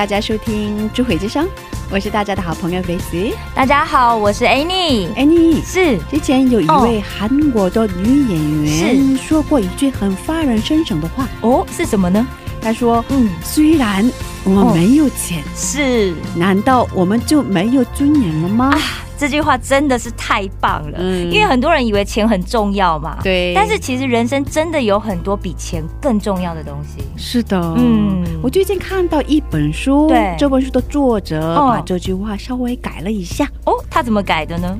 大家收听《智慧之声》，我是大家的好朋友 Face。大家好，我是 Annie，Annie 是。之前有一位韩国的女演员说过一句很发人深省的话，哦，是什么呢？她说嗯，：“虽然我们没有钱，是。难道我们就没有尊严了吗？”这句话真的是太棒了，嗯因为很多人以为钱很重要嘛，对但是其实人生真的有很多比钱更重要的东西。是的，嗯嗯，我最近看到一本书，对这本书的作者哦把这句话稍微改了一下。哦，他怎么改的呢？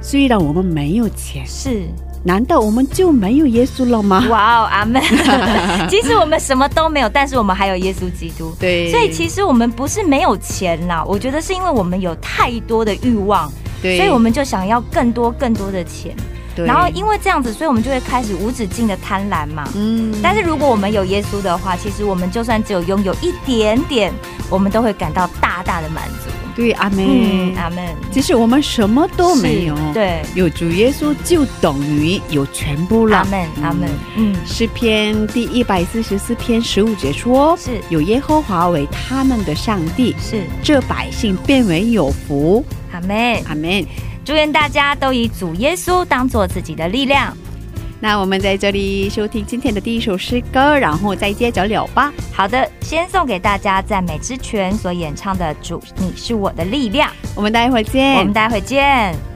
虽然我们没有钱，是难道我们就没有耶稣了吗？哇哦，阿门。其实我们什么都没有，但是我们还有耶稣基督。对所以其实我们不是没有钱啦，我觉得是因为我们有太多的欲望，对所以我们就想要更多更多的钱。对然后因为这样子，所以我们就会开始无止境的贪婪嘛。嗯但是如果我们有耶稣的话，其实我们就算只有拥有一点点，我们都会感到大大的满足。对阿门，嗯，阿门。其实我们什么都没有，对，有主耶稣就等于有全部了。阿门，阿门。嗯，诗篇第一百四十四篇十五节说：“是有耶和华为他们的上帝，是，这百姓变为有福。阿门。阿门。祝愿大家都以主耶稣当做自己的力量。那我们在这里收听今天的第一首诗歌，然后再接着聊吧。好的，先送给大家赞美之泉所演唱的《主，你是我的力量》。我们待会儿见。我们待会儿见。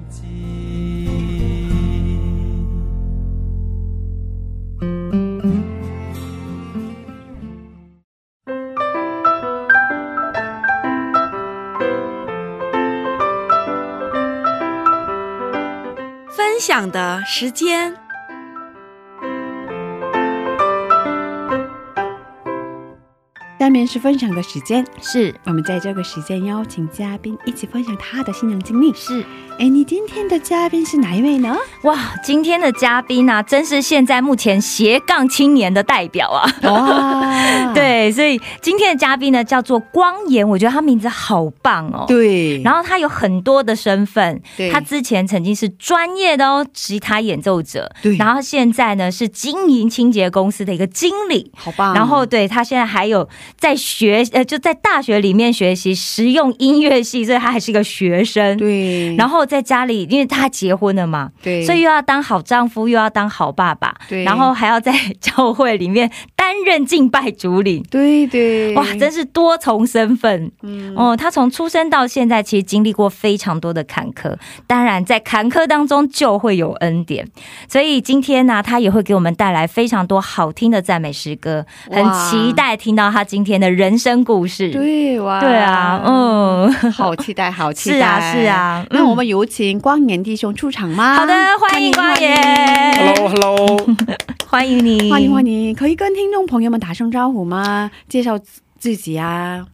时间。下面是分享的时间，是我们在这个时间邀请嘉宾一起分享他的新娘经历。是，哎，你今天的嘉宾是哪一位呢？哇，今天的嘉宾呢、真是现在目前斜杠青年的代表啊！哇，对，所以今天的嘉宾呢叫做光言，我觉得他名字好棒哦。。对，然后他有很多的身份对，他之前曾经是专业的哦吉他演奏者，对然后现在呢是经营清洁公司的一个经理，好棒。然后对他现在还有在学呃就在大学里面学习实用音乐系，所以他还是个学生。对，然后在家里，因为他结婚了嘛，对，所以又要当好丈夫，又要当好爸爸，对然后还要在教会里面担任敬拜主领。对对，哇，真是多重身份嗯哦！他从出生到现在，其实经历过非常多的坎坷。当然，在坎坷当中就会有恩典，所以今天呢、他也会给我们带来非常多好听的赞美诗歌。很期待听到他今今天的人生故事。对哇，对啊，，嗯，好期待，好期待，是啊，是。啊。嗯那我们有请光年弟兄出场吗？好的，欢迎光年，Hello，Hello，欢迎你，欢迎欢迎，可以跟听众朋友们打声招呼吗？介绍自自己啊。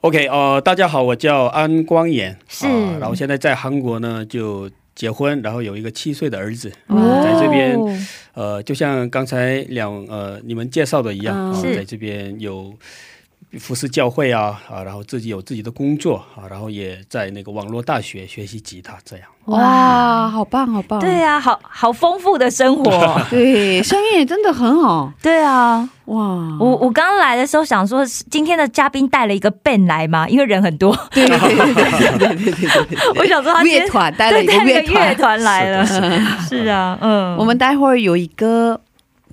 OK，呃，大家好，我叫安光衍，是啊然后现在在韩国呢就结婚，然后有一个七岁的儿子，在这边哦呃，就像刚才两呃你们介绍的一样，嗯。啊，在这边有服侍教会啊啊，然后自己有自己的工作啊，然后也在那个网络大学学习吉他，这样。哇，好棒，好棒。对啊，好好丰富的生活。对，声音也真的很好。对啊，哇，我我刚来的时候想说，今天的嘉宾带了一个 band 来吗？因为人很多，对对对对对对对。我想说他乐团带了一个乐团来了。是啊，嗯，我们待会儿有一个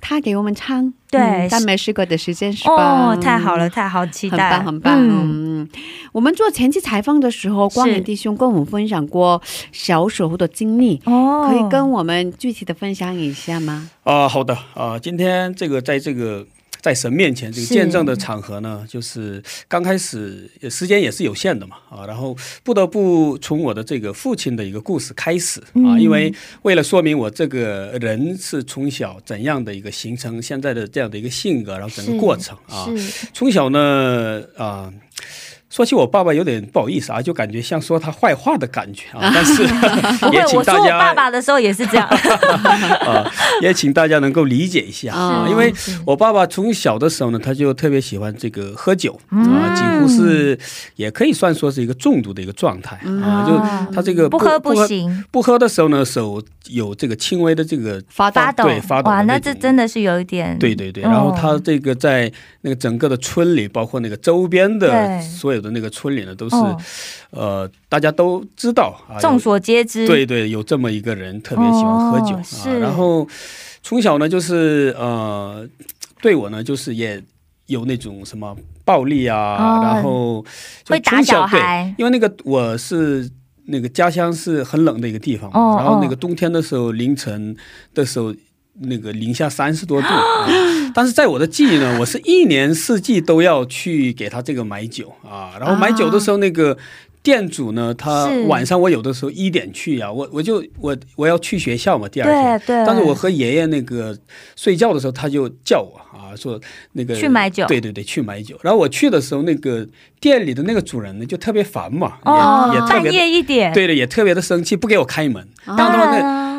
他给我们唱，对嗯赞美诗歌的时间是吧？哦，太好了，太好，期很待，棒，很棒。嗯，嗯，我们做前期采访的时候，光年弟兄跟我们分享过小时候的经历，哦，可以跟我们具体的分享一下吗？啊、好的啊、今天这个在这个在神面前这个见证的场合呢，就是刚开始呃时间也是有限的嘛啊，然后不得不从我的这个父亲的一个故事开始啊，嗯因为为了说明我这个人是从小怎样的一个形成现在的这样的一个性格，然后整个过程啊，从小呢啊。说起我爸爸有点不好意思啊，就感觉像说他坏话的感觉啊，但是也请我说我大家爸爸的时候也是这样，啊，也请大家能够理解一下啊，因为我爸爸从小的时候呢，他就特别喜欢这个喝酒嗯。啊，几乎是也可以算说是一个中毒的一个状态啊，就他这个不喝不行，不喝的时候呢，手有这个轻微的这个发发抖，对发抖哇，那这真的是有一点，对对对，哦。然后他这个在那个整个的村里，包括那个周边的所有的那个村里呢，都是、哦。呃大家都知道啊，众所皆知，对对，有这么一个人特别喜欢喝酒、啊，然后从小呢就是呃，对我呢就是也有那种什么暴力啊，哦然后就会打从小小孩对，因为那个我是。那个家乡是很冷的一个地方，然后那个冬天的时候，凌晨的时候，那个零下三十多度、啊。但是在我的记忆呢，我是一年四季都要去给他这个买酒啊，然后买酒的时候，那个店主呢，他晚上我有的时候一点去呀、我我就我我要去学校嘛，第二天。对对，但是我和爷爷那个睡觉的时候，他就叫我啊，说那个去买酒对对对，去买酒。然后我去的时候，那个店里的那个主人呢，就特别烦嘛，哦也也特半夜一点，对的，也特别的生气，不给我开门。啊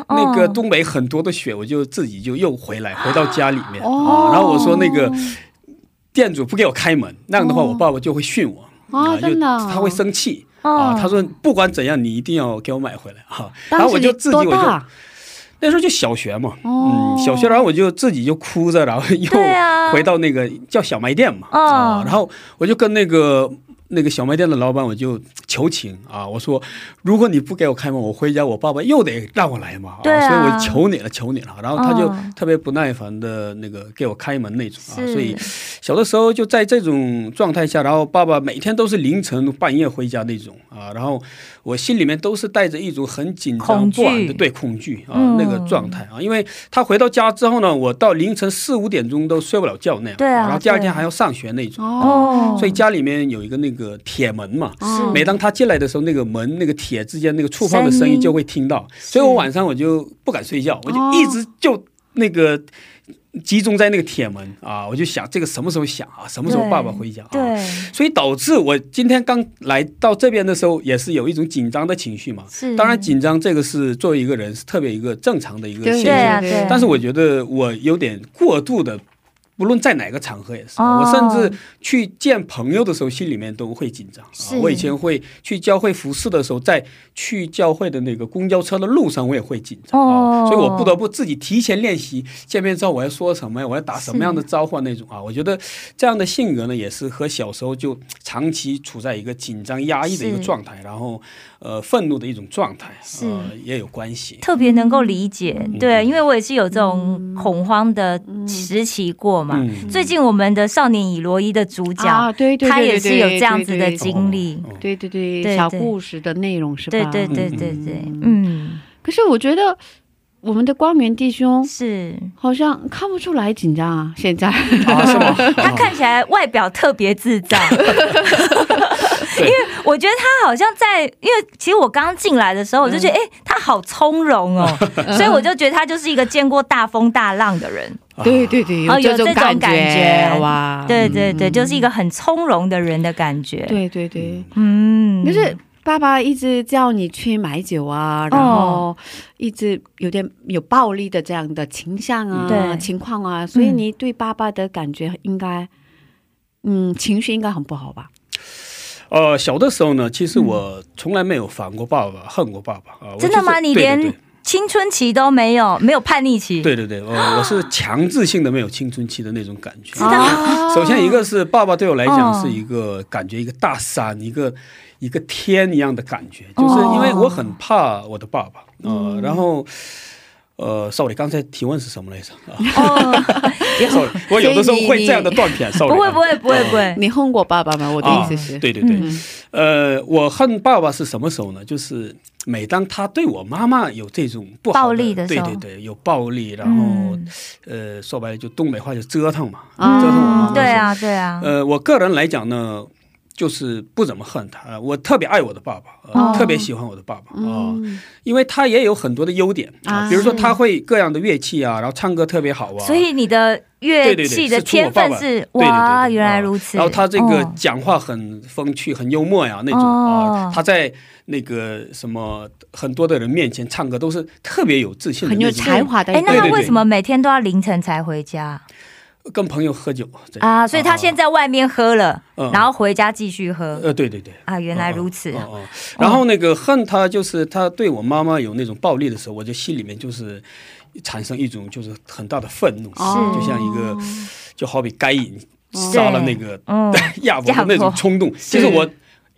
那个哦东北很多的雪，我就自己就又回来，回到家里面、哦啊。然后我说那个店主不给我开门，那样的话哦我爸爸就会训我。啊，就，他会生气哦啊！他说不管怎样，你一定要给我买回来啊！然后我就自己我就？那时候就小学嘛，哦嗯，小学，然后我就自己就哭着，然后又回到那个叫小卖店嘛，哦啊，然后我就跟那个那个小卖店的老板我就求情啊，我说如果你不给我开门，我回家我爸爸又得让我来嘛，对啊。所以我求你了，求你了，然后他就哦特别不耐烦的那个给我开门那种啊，所以小的时候就在这种状态下，然后爸爸每天都是凌晨半夜回家那种啊，然后我心里面都是带着一种很紧张不安的对恐惧啊、嗯。那个状态啊，因为他回到家之后呢，我到凌晨四五点钟都睡不了觉那样，对啊然后第二天还要上学那种。哦，所以家里面有一个那个铁门嘛，每当他进来的时候，那个门那个铁之间那个触碰的声声音音就会听到，所以我晚上我就不敢睡觉，我就一直就那个集中在那个铁门啊，我就想这个什么时候响啊，什么时候爸爸回家啊？所以导致我今天刚来到这边的时候，也是有一种紧张的情绪嘛。是当然，紧张这个是作为一个人是特别一个正常的一个现象，但是我觉得我有点过度的。不论在哪个场合也是，哦。我甚至去见朋友的时候，心里面都会紧张。啊，我以前会去教会服侍的时候，在去教会的那个公交车的路上，我也会紧张。哦。啊，所以我不得不自己提前练习见面之后我要说什么呀，我要打什么样的招呼啊那种啊。我觉得这样的性格呢，也是和小时候就长期处在一个紧张压抑的一个状态，然后呃愤怒的一种状态，呃也有关系。特别能够理解，嗯。对，因为我也是有这种恐慌的时期过嘛。嗯。最近我们的少年以罗伊的主角，啊，对对对，他也是有这样子的经历。哦对对对对对。小故事的内容是吧？对对对对对，嗯，可是我觉得我们的光明弟兄是。好像看不出来紧张啊，现在。啊，是吗？他看起来外表特别自在，因为我觉得他好像在，因为其实我刚刚进来的时候，我就觉得，哎、他好从容哦，所以我就觉得他就是一个见过大风大浪的人。对对对，哦有这种这种感觉哇，对对对，就是一个很从容的人的感觉。，对对对，嗯，就是爸爸一直叫你去买酒啊，然后一直有点有暴力的这样的倾向啊、对情况啊，所以你对爸爸的感觉应该，嗯，情绪应该很不好吧？呃，小的时候呢，其实我从来没有烦过爸爸，恨过爸爸啊。我真的吗？就是你连对对对青春期都没有，没有叛逆期？对对对，我我是强制性的没有青春期的那种感觉。首先一个是爸爸对我来讲哦是一个感觉一个大山，一个一个天一样的感觉，就是因为我很怕我的爸爸，呃，然后。呃，sorry，刚才提问是什么来着？啊哦，，sorry，我有的时候会这样的断片，sorry，不会不会不会不会，你恨过爸爸吗？我的意思是，啊对对对，嗯呃，我恨爸爸是什么时候呢？就是每当他对我妈妈有这种不好暴力的时候对对对，有暴力，然后、嗯呃，说白了就东北话就折腾嘛，啊折腾我妈妈。对。啊对啊，呃，我个人来讲呢，就是不怎么恨他，呃我特别爱我的爸爸，呃哦。特别喜欢我的爸爸啊、嗯因为他也有很多的优点啊比如说他会各样的乐器啊，然后唱歌特别好啊，所以你的乐对对对器的是从我爸爸。天分是对对对哇，对。原来啊如此。然后他这个哦。讲话很风趣、很幽默呀，那种哦。啊，他在那个什么很多的人面前唱歌都是特别有自信的很有，才华的一哎，个那他对对对。为什么每天都要凌晨才回家跟朋友喝酒啊？所以他现在外面喝了，嗯然后回家继续喝。呃，对对对。啊？原来如此然后那个恨他，就是他对我妈妈有那种暴力的时候，我就心里面就是产生一种就是很大的愤怒，哦。就像一个就好比该隐杀了那个嗯，亚伯的那种冲动，其实我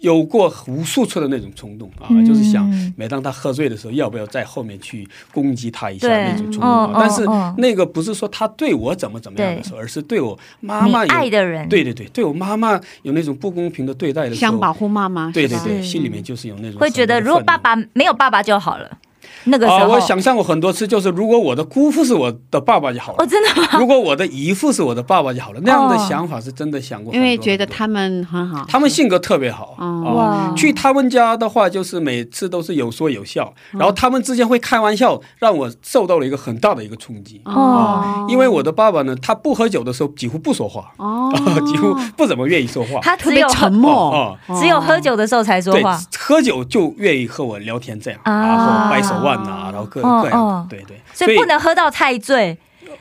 有过无数次的那种冲动啊，嗯。就是想每当他喝醉的时候，要不要在后面去攻击他一下那种冲动。但是那个不是说他对我怎么怎么样的时候，而是对我妈妈有爱的人，对对对，对我妈妈有那种不公平的对待的时候，想保护妈妈，对对对，心里面就是有那种会觉得如果爸爸没有爸爸就好了，那个时啊，候我想象过很多次，就是如果我的姑父是我的爸爸就好了。哦，，真的吗？如果我的姨父是我的爸爸就好了，那样的哦想法是真的想过因为觉得他们很好，他们性格特别好哦。啊。哇，去他们家的话，就是每次都是有说有笑，然后他们之间会开玩笑，让我受到了一个很大的一个冲击。哦。因为我的爸爸呢，他不喝酒的时候几乎不说话，哦，几乎不怎么愿意说话。他特别他只有沉默，哦。只有喝酒的时候才说对话，，喝酒就愿意和我聊天这样，啊。然后掰手腕呐，然后各哦各样哦，对对，所以不能喝到太醉，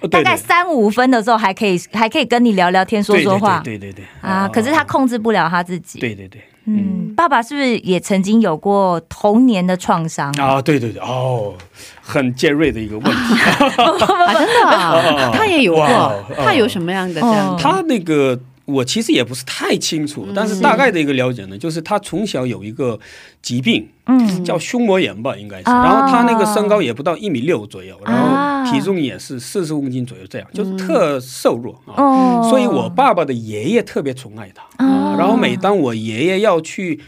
大概三五分的时候还可以还可以跟你聊聊天说说话。对对对对对啊。可是他控制不了他自己。对对对。嗯，爸爸是不是也曾经有过童年的创伤？啊，对对对。哦，很尖锐的一个问题。啊，真的啊，他也有哇过哦，他有什么样的这样？他那个我其实也不是太清楚，但是大概的一个了解呢，就是他从小有一个疾病嗯，叫胸膜炎吧，应该是。啊。然后他那个身高也不到一米六左右，然啊后体重也是四十公斤左右，这样就是特瘦弱啊。哦。所以我爸爸的爷爷特别宠爱他。哦啊。然后每当我爷爷要去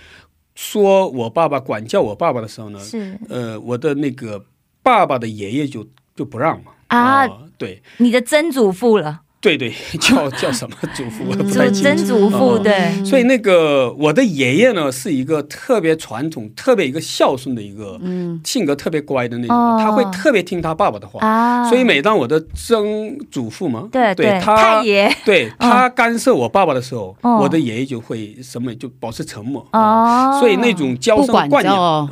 说我爸爸管教我爸爸的时候呢，是。呃，我的那个爸爸的爷爷就就不让嘛。啊，对。你的曾祖父了，对对，叫叫什么祖父我不太祖清楚。曾祖父哦对，所以那个我的爷爷呢，是一个特别传统、特别一个孝顺的一个，嗯性格特别乖的那种，哦他会特别听他爸爸的话。啊，所以每当我的曾祖父嘛，对对他太爷对他干涉我爸爸的时候，哦我的爷爷就会什么就保持沉默。哦，所以那种娇生惯养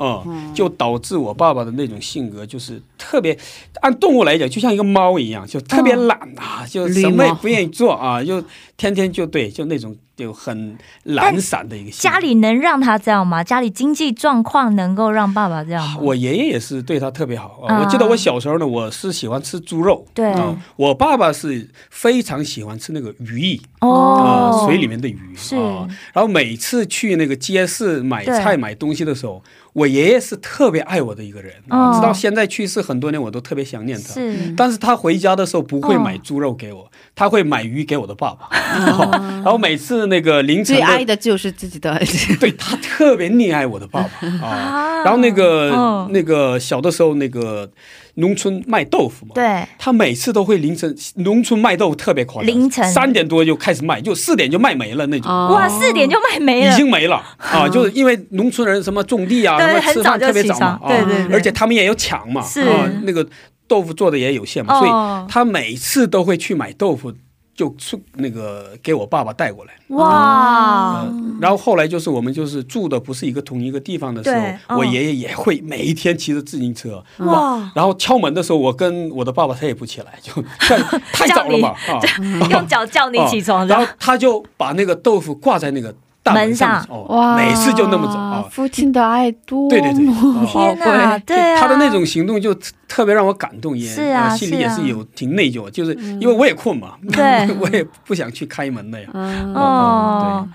就导致我爸爸的那种性格就是特别，按动物来讲，就像一个猫一样，就特别懒啊，就什么也不愿意做啊，就天天就对，就那种就很懒散的一个。家里能让他这样吗？家里经济状况能够让爸爸这样吗？我爷爷也是对他特别好我记得我小时候呢，我是喜欢吃猪肉，对啊，我爸爸是非常喜欢吃那个鱼哦，水里面的鱼是啊。然后每次去那个街市买菜买东西的时候，我爷爷是特别爱我的一个人直到现在去世很多年，我都特别想念他。是。但是他回家的时候不会哦买猪肉给我，他会买鱼给我的爸爸。然后每次那个凌晨最爱的就是自己的。对他特别溺爱我的爸爸。然后那个、嗯那个小的时候，那个农村卖豆腐嘛，对，他每次都会凌晨，农村卖豆腐特别夸张，凌晨。三点多就开始卖，就四点就卖没了那种。哦。哇，四点就卖没了。已，经没了。啊！就是因为农村人什么种地啊，什么吃饭特别早嘛，床。对而且他们也有抢嘛，是。啊，那个豆腐做的也有限嘛，所哦。以他每次都会去买豆腐，就出那个给我爸爸带过来。哇，呃然后后来就是我们就是住的不是一个同一个地方的时候，嗯我爷爷也会每一天骑着自行车，哇，然后敲门的时候，我跟我的爸爸他也不起来，就 太早了嘛啊，用脚叫你起床的然后，他就把那个豆腐挂在那个大门上门，哦，哇，每次就那么走啊。父亲的爱多对对对么天哪，贵。对啊，他的那种行动就特特别让我感动，也是啊呃心里也是有挺内疚，就是因为我也困嘛，对。我也不想去开门的呀。嗯，哦，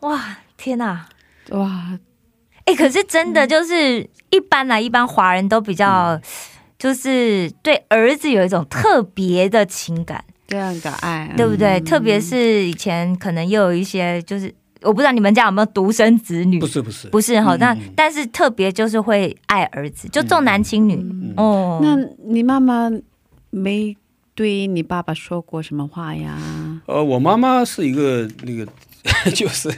哇，天哪！哇，哎、可是真的就是一般来，一般华人都比较，就是对儿子有一种特别的情感，这样的爱，对不对？特别是以前可能又有一些，就是我不知道你们家有没有独生子女，不是不是。不是哈，那、嗯嗯。嗯但是特别就是会爱儿子，就重男轻女、嗯。哦。那你妈妈没对你爸爸说过什么话呀？呃，我妈妈是一个那个，就是，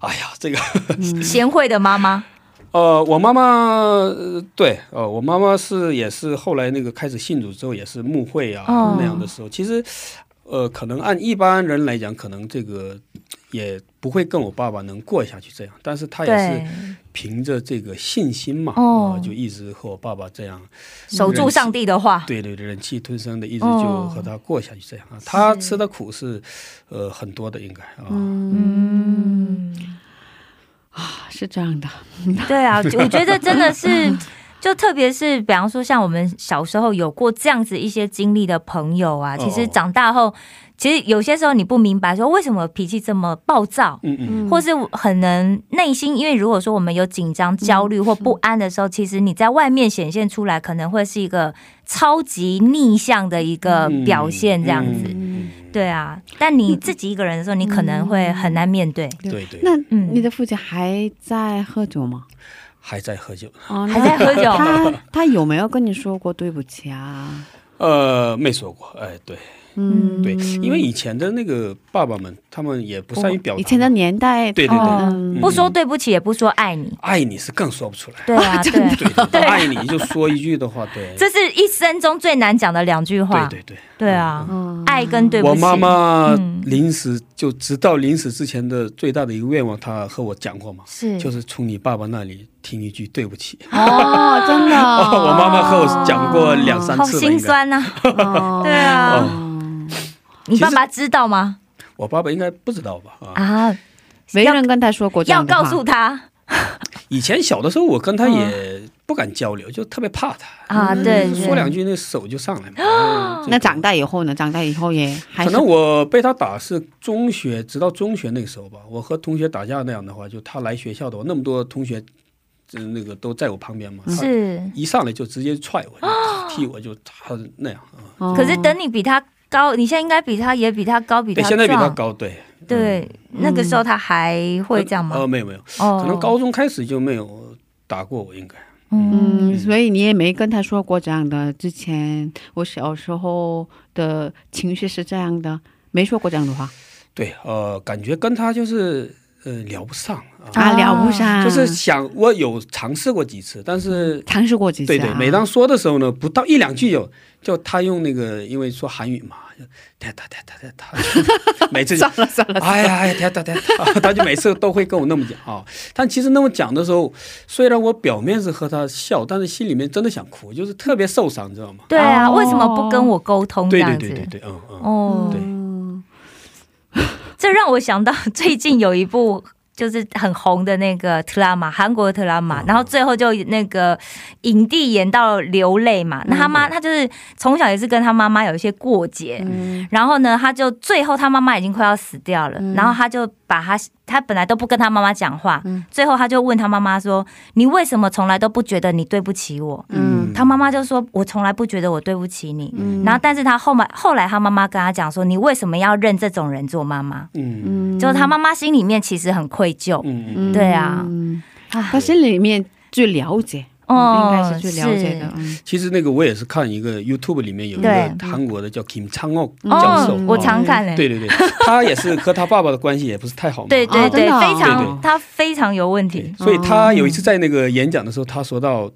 哎呀，这个 贤惠的妈妈，呃，我妈妈呃对，呃，我妈妈是也是后来那个开始信主之后，也是牧会啊、哦。那样的时候，其实呃，可能按一般人来讲，可能这个也不会跟我爸爸能过下去这样，但是他也是，凭着这个信心嘛，哦呃就一直和我爸爸这样，守住上帝的话，对对对，忍气吞声的，一直哦就和他过下去这样啊。他吃的苦是呃很多的，应该啊。嗯。啊，是这样的，对啊，我觉得真的是，就特别是比方说像我们小时候有过这样子一些经历的朋友啊，其实哦长大后，其实有些时候你不明白说为什么脾气这么暴躁。嗯嗯，或是很能内心，因为如果说我们有紧张、焦虑或不安的时候，其实你在外面显现出来，可能会是一个超级逆向的一个表现，这样子。嗯对啊，但你自己一个人的时候，你可能会很难面对。对对，那嗯你的父亲还在喝酒吗？还在喝酒。哦，还在喝酒他他有没有跟你说过对不起啊？呃，没说过，哎，对嗯，对，因为以前的那个爸爸们，他们也不善于表达。以前的年代，对对对。哦。嗯。不说对不起，也不说爱你。爱你是更说不出来。对啊，对，对对对，爱你就说一句的话，对，这是一生中最难讲的两句话。对对对。对啊，嗯爱跟对不起。我妈妈嗯。临死就直到临死之前的最大的一个愿望，她和我讲过嘛，是。就是从你爸爸那里听一句对不起。哦，真的。哦，我妈妈和我讲过两三好次了，应该。心酸呐、哦。对啊。哦你爸爸知道吗？我爸爸应该不知道吧？啊，啊，没人跟他说过这要告诉他 以前小的时候，我跟他也不敢交流，就特别怕他。啊，对，说两句，那手就上来嘛。嗯那长大以后呢？长大以后也还可能我被他打是中学，直到中学那个时候吧。我和同学打架那样的话，就他来学校的话，那么多同学，呃那个都在我旁边嘛。是。一上来就直接踹我，就踢我，就他那样啊。哦可是等你比他高，你现在应该比他也比他高，比他对，现在比他。高，对。对，那个时候他还会这样吗？呃，没有没有，哦可能高中开始就没有打过我，应该。嗯，嗯，所以你也没跟他说过这样的。之前我小时候的情绪是这样的，没说过这样的话对，呃，感觉跟他就是呃聊不上啊。啊，聊不上，就是想，我有尝试过几次，但是尝试过几次、啊。对对，每当说的时候呢，不到一两句就就他用那个，因为说韩语嘛，就哒哒哒哒哒哒，每次就 算了算了，哎呀哎呀哒哒哒，他就每次都会跟我那么讲啊。但其实那么讲的时候，虽然我表面是和他笑，但是心里面真的想哭，就是特别受伤，你知道吗？对啊，哦为什么不跟我沟通这对？对对对对，嗯嗯，哦，这让我想到最近有一部就是很红的那个特拉玛，韩国的特拉玛，然后最后就那个影帝演到流泪嘛。那他妈他就是从小也是跟他妈妈有一些过节，然后呢，他就最后他妈妈已经快要死掉了，然后他就把他他本来都不跟他妈妈讲话，嗯。最后他就问他妈妈说：“你为什么从来都不觉得你对不起我？”嗯。他妈妈就说：“我从来不觉得我对不起你。嗯。然后，但是他后面后来他妈妈跟他讲说：“你为什么要认这种人做妈妈？”嗯。嗯。就是他妈妈心里面其实很愧疚。嗯。嗯嗯对啊。嗯。啊他心里面最了解，哦应该是去了解的。嗯其实那个我也是看一个 YouTube 里面有一个韩国的叫 Kim Chang Ok 教授哦，，我哦常看嘞。对对对，他也是和他爸爸的关系也不是太好嘛。对对对，非对常他非常有问题。所以他有一次在那个演讲的时候，他说到，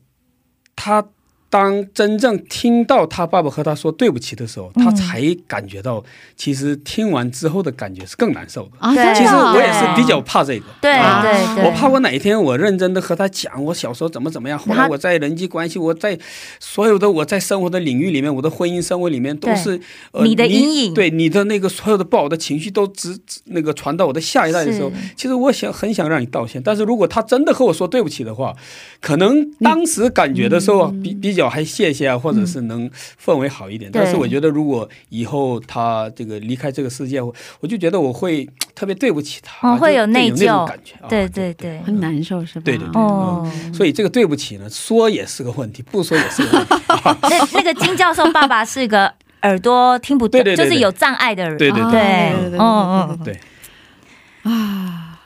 他当真正听到他爸爸和他说对不起的时候，嗯。他才感觉到，其实听完之后的感觉是更难受的。啊，对其实我也是比较怕这个，对啊对对，我怕我哪一天我认真的和他讲我小时候怎么怎么样，后来我在人际关系，我在所有的我在生活的领域里面，我的婚姻生活里面都是呃你的阴影。对你的那个所有的不好的情绪都直直那个传到我的下一代的时候，其实我想很想让你道歉，但是如果他真的和我说对不起的话，可能当时感觉的时候啊比比较还谢谢啊，或者是能氛围好一点。对但是我觉得如果以后他这个离开这个世界，我我就觉得我会特别对不起他，会有内疚。感觉啊。对对对，很难受是吧？对对对哦，所以这个对不起呢，说也是个问题，不说也是个问题。那那个金教授爸爸是个耳朵听不懂，对对对对。就是有障碍的人。对对啊对。对对对嗯嗯对对，啊，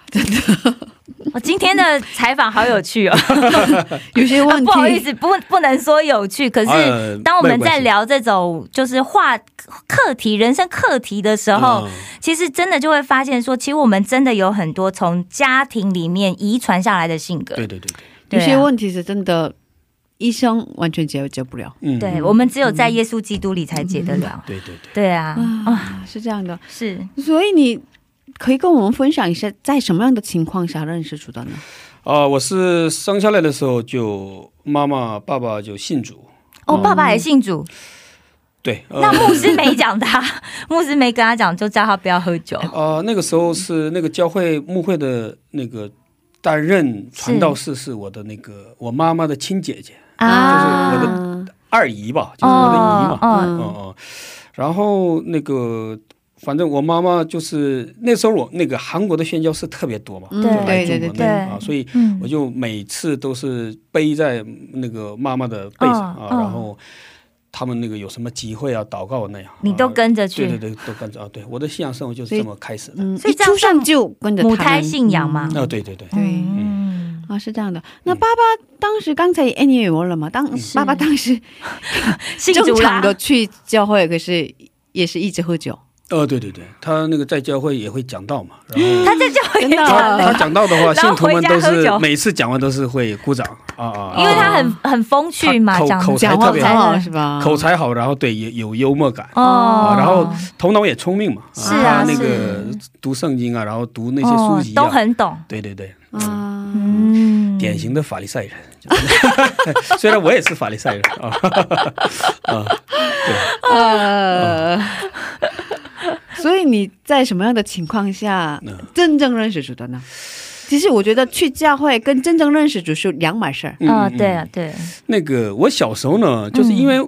我今天的采访好有趣哦，有些问题。不好意思，不不能说有趣，可是呃当我们在聊这种就是话课题、人生课题的时候，嗯。其实真的就会发现说，其实我们真的有很多从家庭里面遗传下来的性格。对对对对，对啊。有些问题是真的，医生完全解决不了。嗯，对，我们只有在耶稣基督里才解得了。对对对。对啊，啊，啊，是这样的，是。所以你可以跟我们分享一下，在什么样的情况下认识主的呢？啊、我是生下来的时候就妈妈爸爸就信主，哦，爸爸也信主，对，呃、那牧师没讲他，牧师没跟他讲，就叫他不要喝酒。啊、那个时候是那个教会牧会的那个担任传道士是我的那个我妈妈的亲姐姐啊。就是我的二姨吧，就是我的姨嘛，哦嗯嗯，然后那个。反正我妈妈就是那时候我那个韩国的宣教士特别多嘛，嗯。就来对对对中国那个啊，对所以嗯。我就每次都是背在那个妈妈的背上啊，然后他们那个有什么集会啊、祷告那样，你都啊跟着去。对对对，都跟着啊。对，我的信仰生活就是这么开始的。嗯，所以出生就跟着胎信仰嘛。啊，对对对，对。嗯，啊，是这样的。那爸爸当时刚才 Annie 也问了嘛，当爸爸当时 正常的去教会，可是也是一直喝酒。哦，对对对，他那个在教会也会讲道嘛，然后他在教会讲他讲道的话，信徒们都是每次讲完都是会鼓掌啊啊，因为他很很风趣嘛，口口才讲话特别好。好是吧？口才好，然后对有有幽默感。哦。啊，然后头脑也聪明嘛，是啊那个读圣经啊，然后读那些书籍哦都啊，很懂，对对对，啊，嗯，典型的法利赛人。虽然我也是法利赛人啊，啊，对。呃，所以你在什么样的情况下嗯。真正认识主的呢？其实我觉得去教会跟真正认识主是两码事儿。嗯哦，嗯对啊，对，那个我小时候呢，就是因为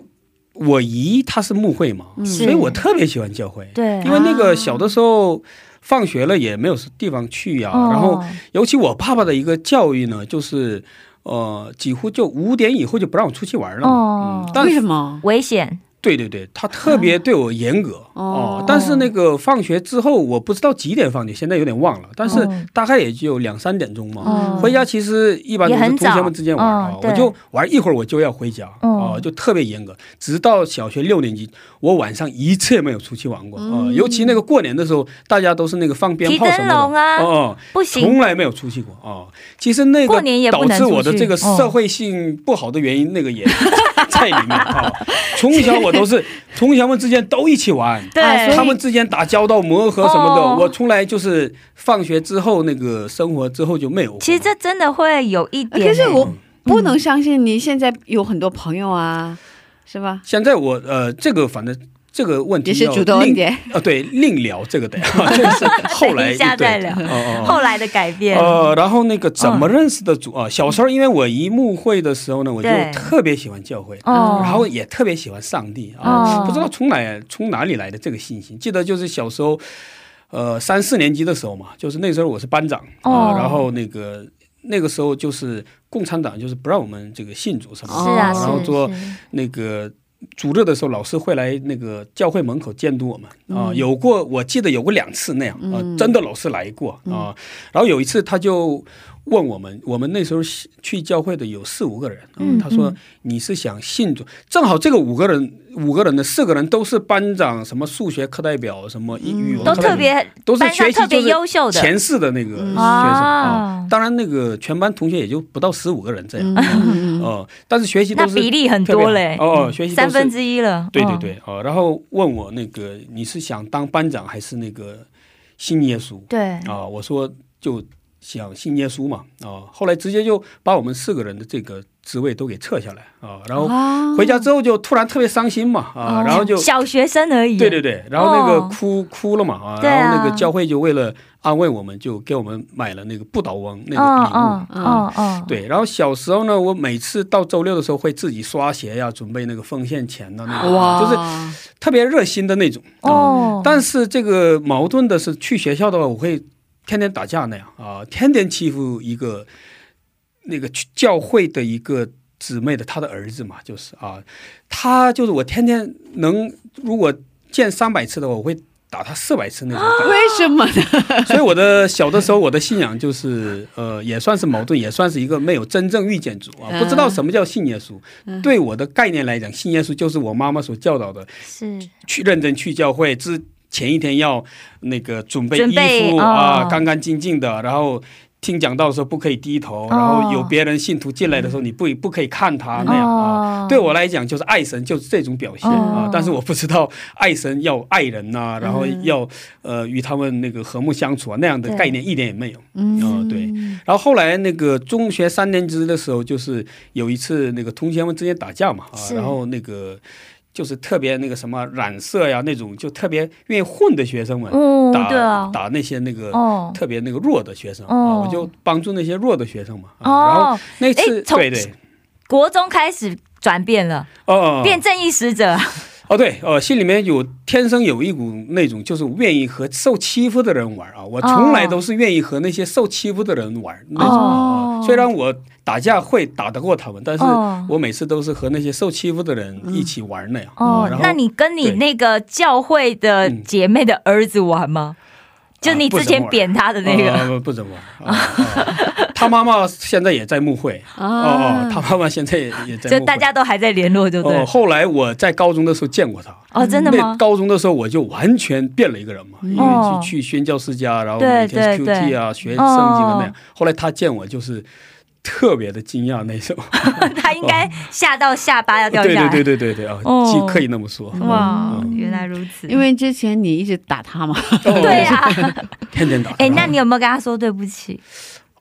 我姨她是牧会嘛，所以我特别喜欢教会。对。因为那个小的时候放学了也没有地方去呀、哦。然后尤其我爸爸的一个教育呢，就是呃，几乎就五点以后就不让我出去玩了嘛。哦。嗯，但为什么？危险，对对对，他特别对我严格哦哦。但是那个放学之后，我不知道几点放学，现在有点忘了，但是哦大概也就两三点钟嘛。哦回家其实一般都是同学们之间玩啊我就玩一会儿我就要回家哦啊，就特别严格。直到小学六年级，我晚上一次也没有出去玩过啊。尤其那个过年的时候，大家都是那个放鞭炮什么的哦哦，不行从来没有出去过啊。其实那个导致我的这个哦社会性不好的原因，那个也 在里面啊。从小我都是 同学们之间都一起玩，对他们之间打交道、磨合什么的，哦我从来就是放学之后那个生活之后就没有。其实这真的会有一点欸，可是我不能相信你现在有很多朋友啊，是吧？现在我呃，这个反正这个问题要也是主动一另点。呃，对，另聊这个的，这个是后来一下再聊对后来的改变，呃，然后那个怎么认识的主啊？小时候因为我一牧会的时候呢，我就特别喜欢教会，哦然后也特别喜欢上帝啊，哦不知道从哪从哪里来的这个信心。记得就是小时候。呃三四年级的时候嘛，就是那时候我是班长啊、哦然后那个那个时候就是共产党就是不让我们这个信主什么的，是啊，然后说那个主日的时候，老师会来那个教会门口监督我们啊、嗯有过我记得有过两次那样啊、嗯真的老师来过啊、然后有一次他就问我们，我们那时候去教会的有四五个人，他说嗯。你是想信主，正好这个五个人五个人的四个人都是班长，什么数学课代表，什么英语文都特别都是学习特别优秀的，前四的那个学生啊啊、当然那个全班同学也就不到十五个人这样。嗯哦，但是学习那都是比例很多嘞，哦，学习三分之一了。嗯，对对对，哦，然后问我那个你是想当班长还是那个信耶稣对，啊？我说就想信耶稣嘛啊。后来直接就把我们四个人的这个职位都给撤下来啊。然后啊回家之后就突然特别伤心嘛啊，哦然后就小学生而已。对对对，然后那个哦哭、哭了嘛啊，然后那个教会就为了安慰我们，就给我们买了那个不倒翁那个嗯礼物。嗯嗯嗯，对，然后小时候呢，我每次到周六的时候会自己刷鞋呀，准备那个奉献钱的，那种哇，就是特别热心的那种。啊哦，但是这个矛盾的是，去学校的话，我会天天打架那样啊，天天欺负一个那个去教会的一个姊妹的她的儿子嘛，就是啊，他就是我天天能如果见三百次的话，我会打他四百次那种感觉。为什么呢？所以我的小的时候，我的信仰就是呃，也算是矛盾，也算是一个没有真正遇见主啊，不知道什么叫信耶稣。对我的概念来讲，信耶稣就是我妈妈所教导的，是去认真去教会之前一天要那个准备衣服啊，哦干干净净的，然后。听讲到的时候不可以低头，然后有别人信徒进来的时候，你不不可以看他那样啊。哦对我来讲，就是爱神就是这种表现啊。哦。但是我不知道爱神要爱人呐、然后嗯要呃与他们那个和睦相处啊，那样的概念一点也没有。嗯。哦对。然后后来那个中学三年级的时候，就是有一次那个同学们之间打架嘛啊，然后那个就是特别那个什么染色呀那种，就特别愿意混的学生们嗯，打、对啊，打那些那个。哦。特别那个弱的学生、哦。啊，我就帮助那些弱的学生嘛。啊、然后哦，那次、对对，国中开始转变了，哦。变正义使者，哦对，呃，心里面有天生有一股那种就是愿意和受欺负的人玩啊，我从来都是愿意和那些受欺负的人玩那种。虽然我打架会打得过他们，但是哦我每次都是和那些受欺负的人一起玩那样。哦啊然，后那你跟你那个教会的嗯姐妹的儿子玩吗？就你之前扁他的那个，呃不怎么玩。啊 啊 他妈妈现在也在牧会哦哦，他妈妈现在也也在。就大家都还在联络，对不对哦，？后来我在高中的时候见过他。哦，真的那吗？高中的时候我就完全变了一个人嘛，因哦为去去宣教世家，然后对每天对 QT 啊，学圣经哦的那样。后来他见我就是特别的惊讶那种，他应该吓到下巴要掉下来。对对对对对对啊，哦既可以那么说，哇，嗯原来如此。因为之前你一直打他嘛，哦对啊，天天打。哎，那你有没有跟他说对不起？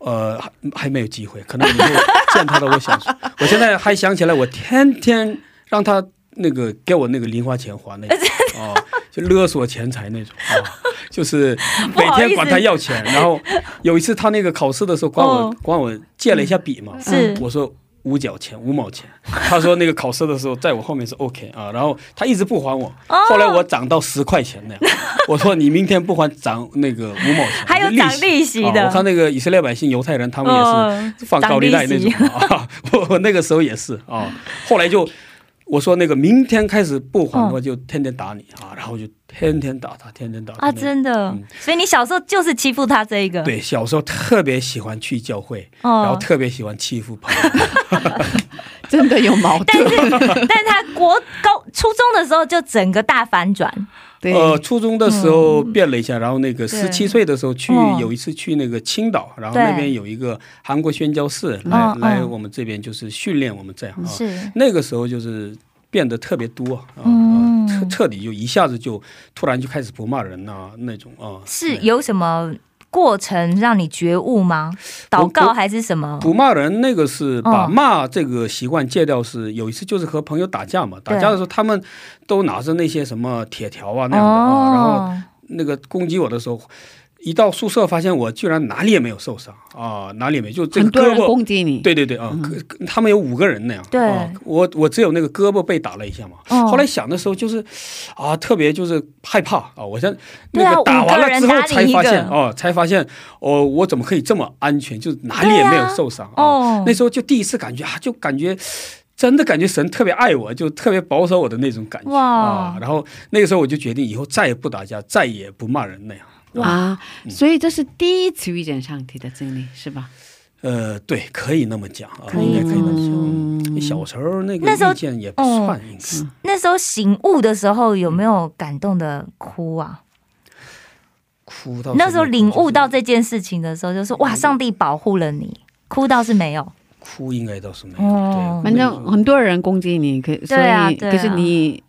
呃还还没有机会，可能以后见他的，我想说，我现在还想起来，我天天让他那个给我那个零花钱还那种，哦，就勒索钱财那种，哦，就是每天管他要钱。然后有一次他那个考试的时候，管我哦管我借了一下笔嘛，是我说。五角钱，五毛钱。他说那个考试的时候，在我后面是 OK 啊，然后他一直不还我。哦后来我涨到十块钱那样，我说你明天不还，涨那个五毛钱，还有涨利息的啊我看那个以色列百姓、犹太人，他们也是嗯放高利贷那种啊。我我那个时候也是啊，后来就我说那个明天开始不还的话，就天天打你啊，然后就天天打他，天天打他。啊，真的嗯。所以你小时候就是欺负他这一个。对，小时候特别喜欢去教会，然后哦，特别喜欢欺负朋友。真的有矛但。是但是他国高初中的时候就整个大反转。对，呃，初中的时候变了一下，然后那个十七岁的时候去哦有一次去那个青岛，然后那边有一个韩国宣教士来来我们这边就是训练我们这样啊。是。那个时候就是变得特别多啊，彻彻底就一下子就突然就开始不骂人呐、那种啊。是有什么过程让你觉悟吗？祷告还是什么？不骂人，那个是把哦骂这个习惯戒掉。是有一次就是和朋友打架嘛，打架的时候他们都拿着那些什么铁条啊那样的啊，然后哦，那个攻击我的时候，一到宿舍发现我居然哪里也没有受伤啊，哪里也没就这个胳膊。攻击你，对对对啊，可他们有五个人那样。对啊我我只有那个胳膊被打了一下嘛。哦后来想的时候就是，啊，特别就是害怕啊！我现对啊那个打完了之后才发现哦，才发现哦，我怎么可以这么安全？就是哪里也没有受伤啊。哦，那时候就第一次感觉啊，就感觉真的感觉神特别爱我，就特别保守我的那种感觉哇啊。然后那个时候我就决定以后再也不打架，再也不骂人那样。啊，嗯所以这是第一次遇见上帝的经历，是吧？呃，对，可以那么讲啊，应该可以那么说讲。嗯小时候那个那时候遇见也不算，应该。那时候醒悟的时候有没有感动的哭啊？哭到那时候领悟到这这件事情的时候，就是哇，上帝保护了你。哭倒是没有，哭应该倒是没有。哦对，反正很多人攻击你，可所以对啊对啊可是你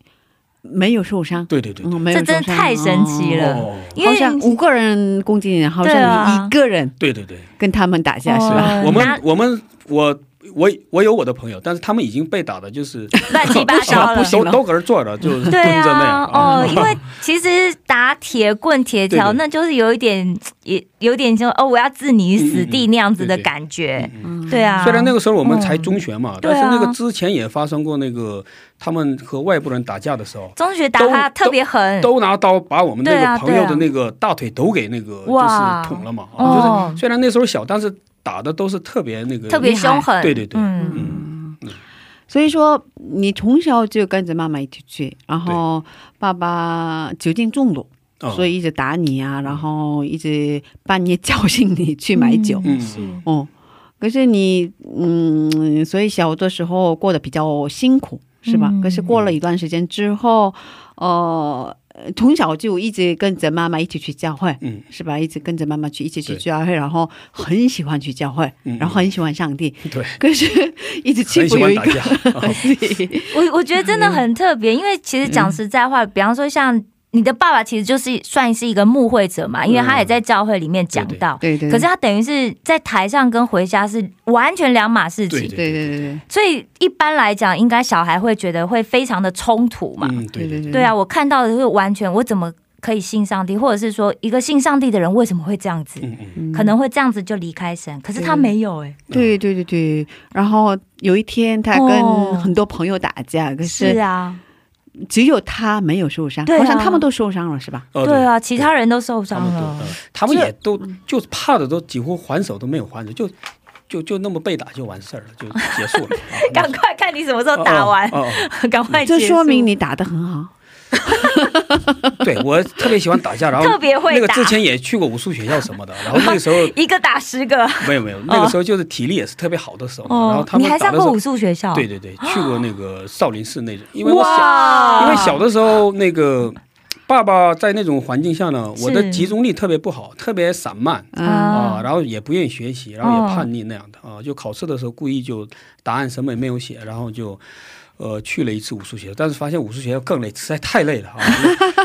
没有受伤，对对对对。嗯，没有这真的太神奇了。哦，因为好像五个人攻击你，好像你一个人对对对，跟他们打架，是吧？哦我们我们我我我有我的朋友，但是他们已经被打的，就是 乱七八糟了都都搁这坐着，就是 蹲着对那样啊，哦，因为其实打铁棍、铁条，那就是有一点，也有点就哦，我要置你于死地那样子的感觉。嗯对啊，虽然那个时候我们才嗯。中学嘛，但是那个之前也发生过那个他们和外部人打架的时候，中学打他特别狠，都拿刀把我们那个朋友的那个大腿都给那个就是捅了嘛。就是虽然那时候小，但是打的都是特别那个特别凶狠。对对对。嗯，嗯，所以说你从小就跟着妈妈一起去，然后爸爸酒精中毒，哦。所以一直打你啊，然后一直半夜叫醒你去买酒。嗯是。哦，可是你嗯，所以小的时候过得比较辛苦，是吧？嗯。可是过了一段时间之后，呃，从小就一直跟着妈妈一起去教会。嗯是吧？一直跟着妈妈去，一起去教会，然后很喜欢去教会，嗯然后很喜欢上帝。对，可是，一直欺负有一个 我我觉得真的很特别，因为其实讲实在话，比方说像你的爸爸，其实就是算是一个牧会者嘛，因为他也在教会里面讲到。对对，可是他等于是在台上跟回家是完全两码事情，对对对对对。所以一般来讲，应该小孩会觉得会非常的冲突嘛。嗯，对对对，对对啊，我看到的是完全我怎么可以信上帝，或者是说一个信上帝的人为什么会这样子，嗯嗯。可能会这样子就离开神，可是他没有哎、对对对对。然后有一天，他哦。跟很多朋友打架，可是是啊，只有他没有受伤，对啊。好像他们都受伤了，是吧？哦对。啊，其他人都受伤了。们都呃，他们也都就怕的都几乎还手都没有还手，就就就那么被打就完事儿了，就结束了。啊赶快看你什么时候打完，哦哦哦。赶快这结束。说明你打的很好。对我特别喜欢打架，然后特别会那个之前也去过武术学校什么的，然后那个时候 一个打十个。没有没有，那个时候就是体力也是特别好的时候，然后他们还上过武，术学校？对对对，去过那个少林寺那种，因为我小，因为小的时候那个。爸爸在那种环境下呢，我的集中力特别不好，特别散漫嗯啊，然后也不愿意学习，然后哦也叛逆那样的啊，就考试的时候故意就答案什么也没有写，然后就呃去了一次武术学校，但是发现武术学校更累，实在太累了啊，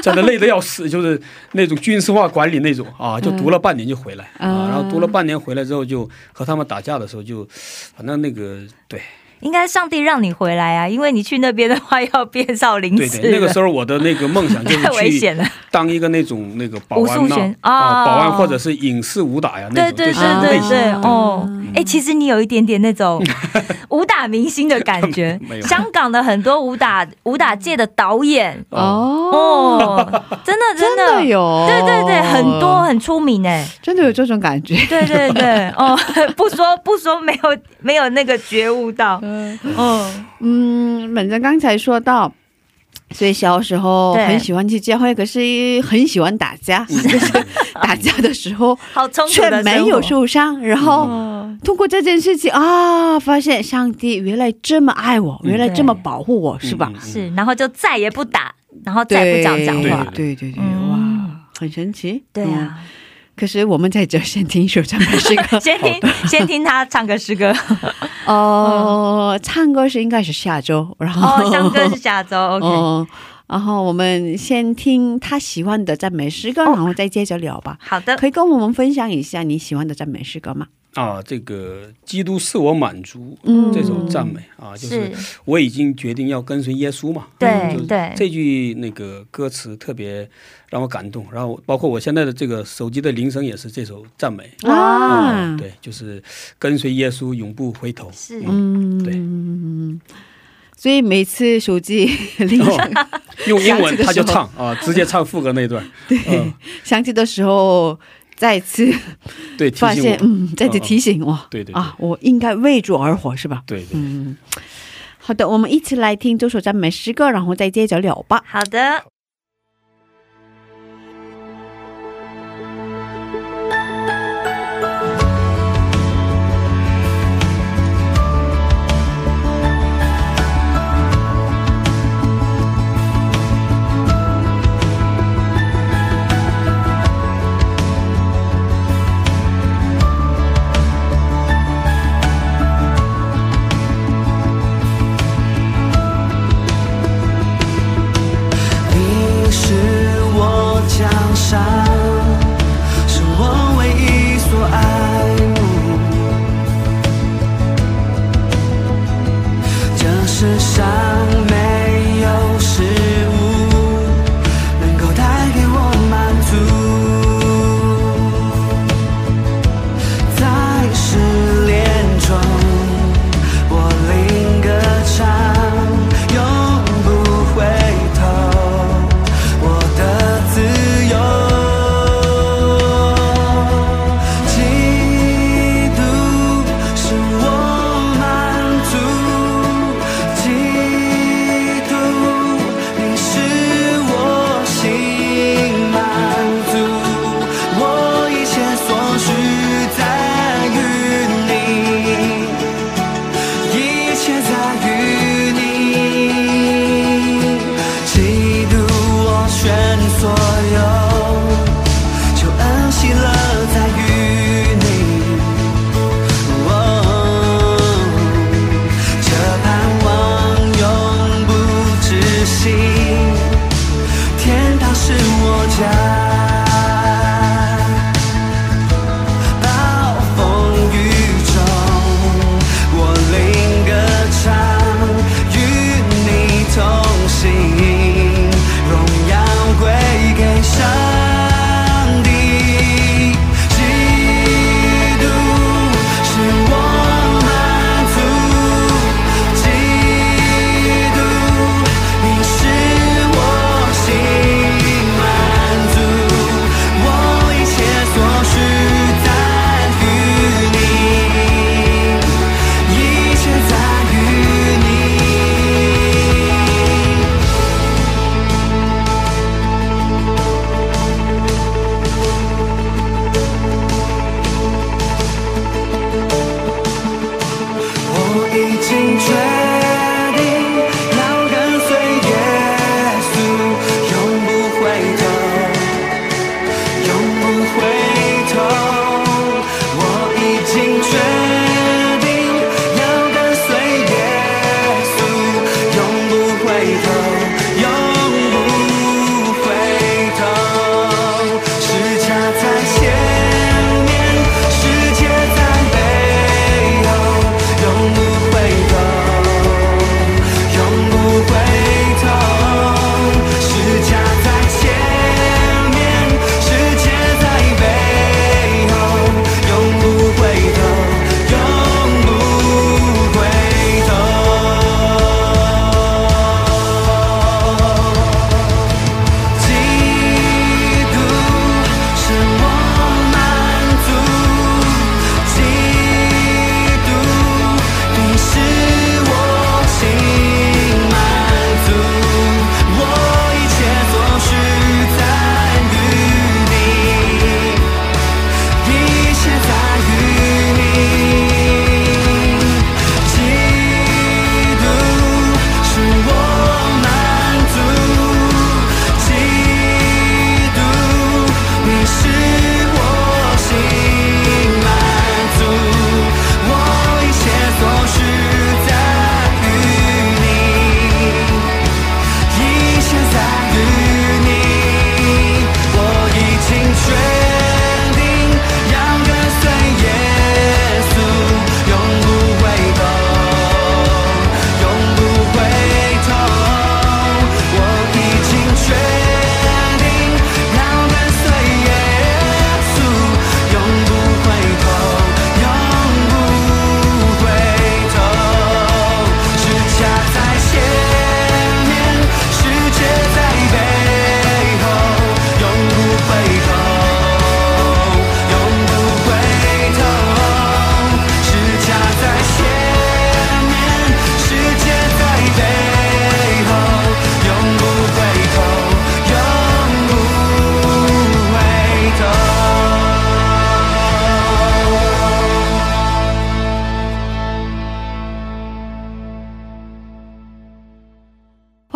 真的累得要死，就是那种军事化管理那种啊，就读了半年就回来啊，嗯。然后读了半年回来之后就和他们打架的时候就，反正那个对应该上帝让你回来啊，因为你去那边的话要变少林寺对对，那个时候候我的那个梦想就是 太危去险了。当一个那种那个保武术安啊，哦保安或者是影视武打呀那对对种，就对对是类型对，哦，哎，其实你有一点点那种武打明星的感觉 没。有。香港的很多武打武打界的导演。哦，哦，真的真的。的有，对对对，很多，很出名哎。真的有这种感觉。对对对，哦，不 说不说，没有没有那个觉悟到，嗯，嗯，反正刚才说到。所以小时候很喜欢去教会，可是很喜欢打架。打架的时候好冲突却没有受伤，然后，通过这件事情啊，发现上帝原来这么爱我，原来这么保护我，是吧？是，然后就再也不打，然后再也不讲讲话，对对对，哇，很神奇。对啊。可是我们在这先听一首唱歌诗歌。先听先听他唱歌诗歌，哦，唱歌是应该是下周，然后哦，唱歌是下周，OK，哦，然后我们先听他喜欢的赞美诗歌，哦。然后再接着聊吧。好的，可以跟我们分享一下你喜欢的赞美诗歌吗？啊，这个基督是我满足嗯这首赞美啊，就是我已经决定要跟随耶稣嘛。就是对对这句那个歌词特别让我感动，然后包括我现在的这个手机的铃声也是这首赞美。啊，对，就是跟随耶稣，永不回头。是嗯，对嗯，所以每次手机 铃声哦用英文他就唱啊，直接唱副歌那段。嗯，想起的时候，再次对，发。现嗯，再次提醒我，对对对啊，我应该为主而活，是吧？对对。嗯，好的，我们一起来听这首赞美诗歌，然后再接着聊吧。好的。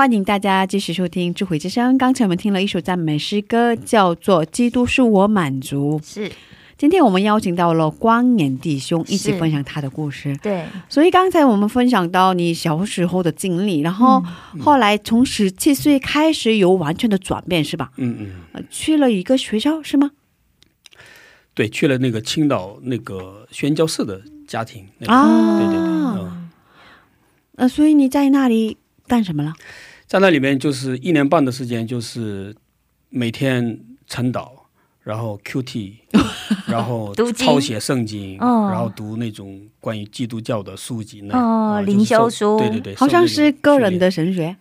欢迎大家继续收听《智慧之声》。刚才我们听了一首赞美诗歌，叫做《基督是我满足》。是今天我们邀请到了光年弟兄一起分享他的故事。对，所以刚才我们分享到你小时候的经历，然后后来从十七岁开始有完全的转变，是吧？嗯嗯，呃去了一个学校是吗？对，去了那个青岛那个宣教士的家庭。那个啊，对对对，嗯，呃，所以你在那里干什么了？在那里面就是一年半的时间，就是每天晨祷，然后 QT，然后抄写圣经，哦。然后读那种关于基督教的书籍那哦灵修书。对对对，好像是个人的神学。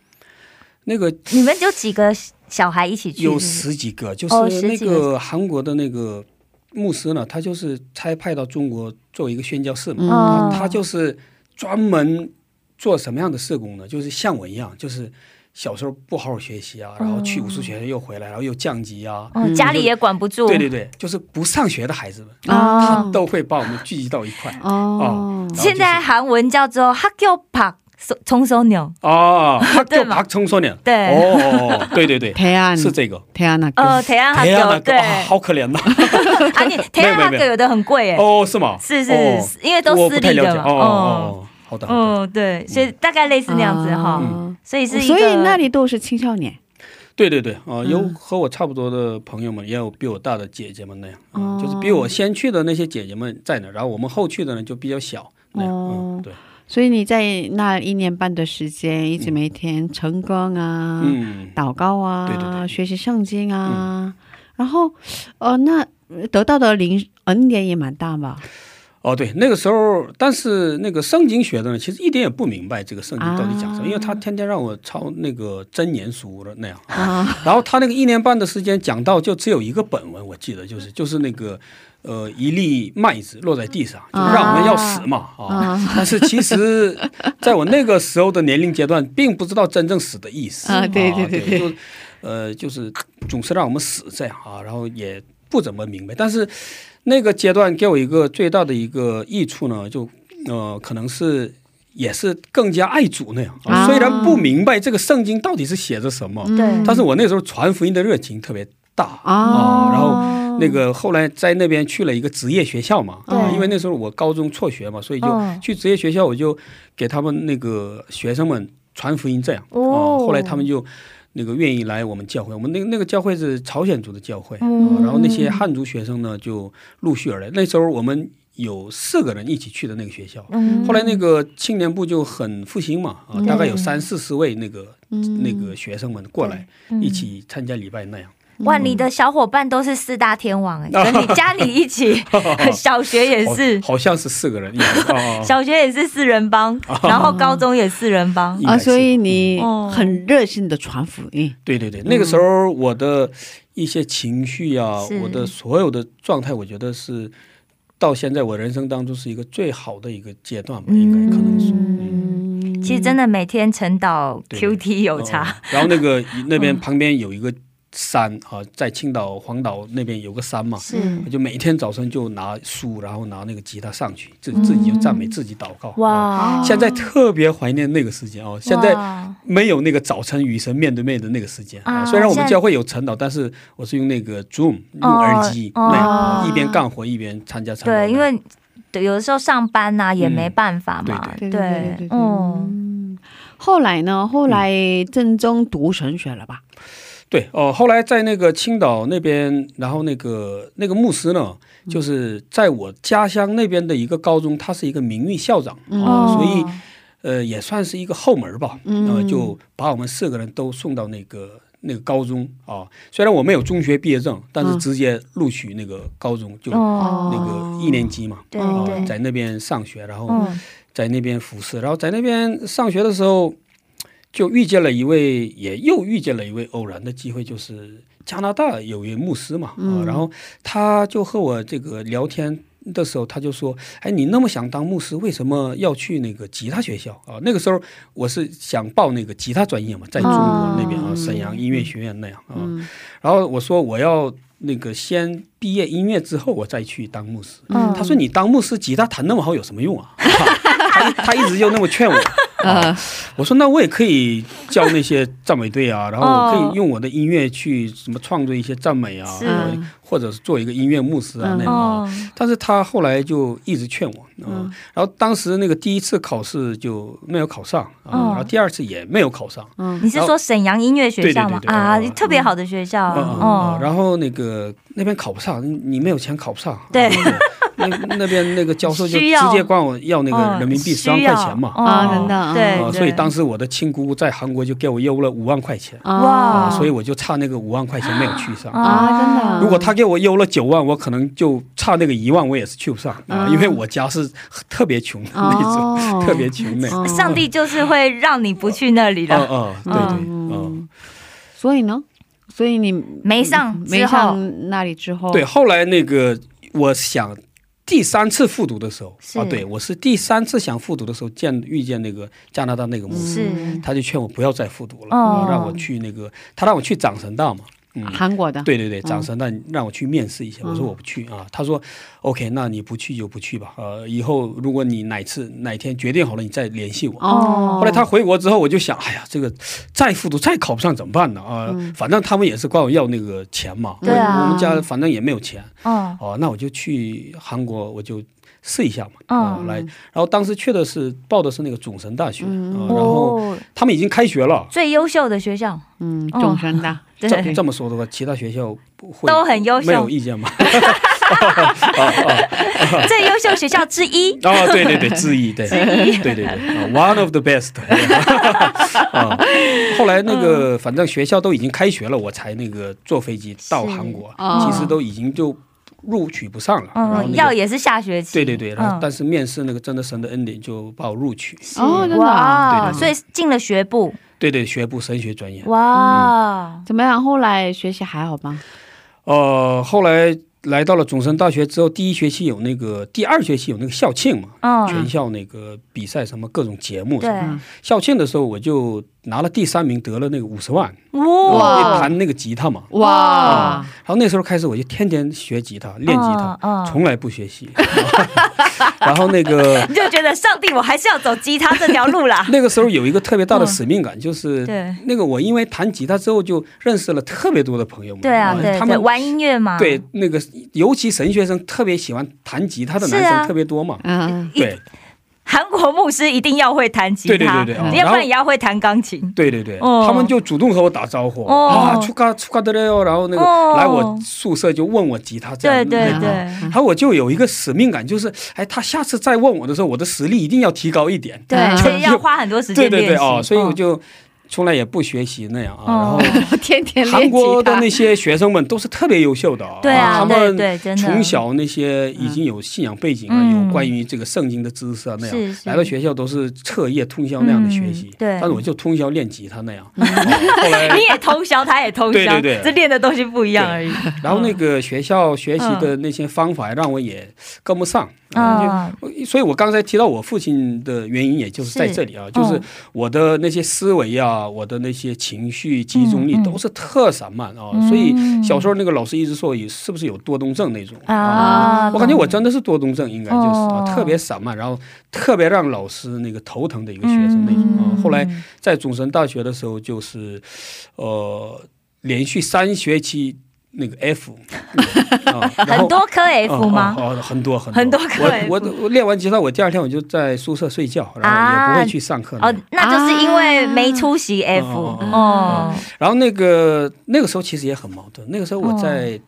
那个你们有几个小孩一起去？有十几个，就哦是那个。个韩国的那个牧师呢，他就是差派到中国做一个宣教士嘛，他就是专门做什么样的社工呢？就是像我一样，就是小时候不好好学习啊，然后去武术学院又回来，然后又降级啊，哦，家里也管不住。对对对，就是不上学的孩子们，哦他都会把我们聚集到一块。哦，然后就是现在韩文叫做학교밖冲收牛。哦，他对嘛就把청소년，对哦哦，对对对，태안 是这个。 태안 학교 呃，台湾학교 哎呀，那个对，啊，好可怜呐。啊，你台湾没有没有 학교有的很贵哎，哦，是吗？是是哦，因为都我私立的嘛。不太了解。哦哦哦， 好的好的。嗯，对，所以大概类似那样子哈，嗯。所以是一个，所以那里都是青少年。对对对，啊，有嗯和我差不多的朋友们，也有比我大的姐姐们那样，就是比我先去的那些姐姐们在那，然后我们后去的呢就比较小那样，对，所以你在那一年半的时间，一直每天晨光啊、嗯，祷告啊、对对对。学习圣经啊，然后呃，那得到的灵恩典也蛮大吧？哦，对，那个时候，但是那个圣经学的呢，其实一点也不明白这个圣经到底讲什么，啊因为他天天让我抄那个真言书的那样，啊，然后他那个一年半的时间讲到就只有一个本文，我记得就是就是那个呃一粒麦子落在地上，就是让我们要死嘛啊。啊。但是其实在我那个时候的年龄阶段，并不知道真正死的意思啊对对对对。就呃就是总是让我们死这样啊，然后也不怎么明白。但是那个阶段给我一个最大的一个益处呢，就呃可能是。也是更加爱主那样、啊，啊虽然不明白这个圣经到底是写着什么，对。但是我那时候传福音的热情特别大。啊。啊，然后哦那个后来在那边去了一个职业学校嘛，对。啊，因为那时候我高中辍学嘛，所以就嗯去职业学校，我就给他们那个学生们传福音这样。哦。啊，后来他们就。那个愿意来我们教会，我们那个那个教会是朝鲜族的教会、嗯啊，然后那些汉族学生呢就陆续而来。那时候我们有四个人一起去的那个学校，嗯后来那个青年部就很复兴嘛，啊，大概有三四十位那个嗯。那个学生们过来嗯。一起参加礼拜那样。哇，你的小伙伴都是四大天王哎，跟你加你一起 小学也是，好好像是四个人。小学也是四人帮，然后高中也四人帮，啊，所以你哦很热心的传福音。对对对，那个时候我的一些情绪啊，是我的所有的状态，我觉得是到现在我人生当中是一个最好的一个阶段吧，应该可能说。嗯嗯其实真的每天晨祷 QT 有哦差，然后那个那边旁边有一个山啊，在青岛黄岛那边有个山嘛，是我就每天早晨就拿书，然后拿那个吉他上去，自自己就赞美，自己祷告。啊哇，现在特别怀念那个时间哦，现在没有那个早晨与神面对面的那个时间啊虽然我们教会有晨祷，但是我是用那个 Zoom 用哦耳机哦那一边干活一边参加晨祷。对，因为对有的时候上班呐也没办法嘛，对对对对对对，嗯，嗯。后来呢？后来正宗读神学了吧？对哦，后来在那个青岛那边，然后那个那个牧师呢，就是在我家乡那边的一个高中，他是一个名誉校长嗯。啊，哦。所以呃也算是一个后门吧，嗯。呃就把我们四个人都送到那个那个高中啊。虽然我没有中学毕业证，但是嗯。直接录取那个高中，就哦，那个一年级嘛，在那边上学，然后嗯。在那边服侍，然后在那边上学的时候，就遇见了一位，也又遇见了一位偶然的机会，就是加拿大有一位牧师嘛，啊，嗯然后他就和我这个聊天。的时候，他就说：“哎，你那么想当牧师，为什么要去那个吉他学校啊？”那个时候我是想报那个吉他专业嘛，在中国那边啊，哦沈阳音乐学院那样啊。嗯然后我说我要那个先毕业音乐之后，我再去当牧师。嗯他说：“你当牧师，吉他弹那么好有什么用啊？”他他一直就那么劝我呃，我说那我也可以教那些赞美队啊，然后我可以用我的音乐去什么创作一些赞美啊，或者是做一个音乐牧师啊嗯。那种但是他后来就一直劝我，嗯，嗯然后当时那个第一次考试就没有考上啊，嗯然后第二次也没有考上，嗯。你是说沈阳音乐学校吗？对对对对啊哦，特别好的学校，嗯嗯嗯，哦，然后那个那边考不上，你你没有钱考不上，对。啊那那那边那个教授就直接管我要那个嗯人民币需十万块钱嘛，啊哦真的啊对。所以当时我的亲姑姑在韩国就给我邮了五万块钱，哦。哇。所以我就差那个五万块钱没有去上。啊真的。如果他给我邮了九万，我可能就差那个一万，我也是去不上啊，嗯因为我家是特别穷的那种，哦 特别穷的。哦。上帝就是会让你不去那里的，哦哦，对对，嗯嗯，所以呢，所以你没上没，上那里之后，对。后来那个，我想第三次复读的时候啊，对我是第三次想复读的时候见遇见那个加拿大那个牧师，他就劝我不要再复读了，哦。让我去那个，他让我去长神道嘛。嗯，韩国的，对对对，长神大让我去面试一下，我说嗯我不去啊。他说，OK，那你不去就不去吧。呃，以后如果你哪次哪天决定好了，你再联系我。哦，后来他回国之后，我就想，哎呀，这个再复读再考不上怎么办呢？啊、嗯反正他们也是管我要那个钱嘛。我我们家反正也没有钱。哦，哦，那我就去韩国，我就试一下嘛。嗯啊、来，然后当时去的是报的是那个总神大学，嗯啊然后哦，他们已经开学了。最优秀的学校，嗯，哦终身的，这这么说的话，其他学校不会都很优秀没有秀，意见吗？最优秀学校之一。啊，对对对，之一，对，对对对，啊，one of the best 啊。后来那个，反正学校都已经开学了，我才那个坐飞机到是韩国，哦其实都已经就录取不上了。然后嗯，那个要也是下学期。对对对，然后嗯但是面试那个真的神的恩典就把我录取，哦，真的啊，哇，对对对所以进了学部，对对，学部神学专业。哇，怎么样？后来学习还好吗？呃，后来来到了总神大学之后，第一学期有那个，第二学期有那个校庆嘛，全嗯，校那个比赛什么各种节目。对，校庆的时候我就拿了第三名，得了那个五十万。哇弹那个吉他嘛。哇，然后那时候开始我就天天学吉他，练吉他，从来不学习。然后那个 你就觉得上帝，我还是要走吉他这条路啦。那个时候有一个特别大的使命感，就是对那个我因为弹吉他之后就认识了特别多的朋友们。对啊，对对，他们玩音乐嘛，对那个尤其神学生特别喜欢弹吉他的男生特别多嘛。嗯，对韩国牧师一定要会弹吉他，对对对对哦要不然也要会弹钢琴。对对对，哦。他们就主动和我打招呼。哦。啊，出卡出卡的哟，然后那个哦。来我宿舍就问我吉他这样。对对对，然后我就有一个使命感，就是哎，他下次再问我的时候，我的实力一定要提高一点。对，嗯。所以要花很多时间对。对对哦，所以我嗯就从来也不学习那样啊。哦然后 天天韩国的那些学生们都是特别优秀的啊，对啊他们从小那些已经有信仰背景啊，嗯有关于这个圣经的知识啊那样，来到学校都是彻夜通宵那样的学习嗯。对但是我就通宵练吉他那样。哦后来 你也通宵，他也通宵，对对对这练的东西不一样而已。然后那个学校学习的那些方法让我也跟不上，嗯啊就所以我刚才提到我父亲的原因，也就是在这里啊，就是嗯。我的那些思维啊，我的那些情绪集中力都是特散漫啊，嗯所以小时候那个老师一直说你是不是有多动症那种啊，我感觉我真的是多动症，应该就是、啊哦。特别散漫，然后特别让老师那个头疼的一个学生那种啊。嗯后来在总神大学的时候，就是呃连续三学期那个 F，啊、很多颗 F 吗？哦很多很很多颗我 F 我我练完吉他，我第二天我就在宿舍睡觉，然后也不会去上课。哦，那就是因为没出席 F 哦哦哦，然后那个那个时候其实也很矛盾，那个时候我在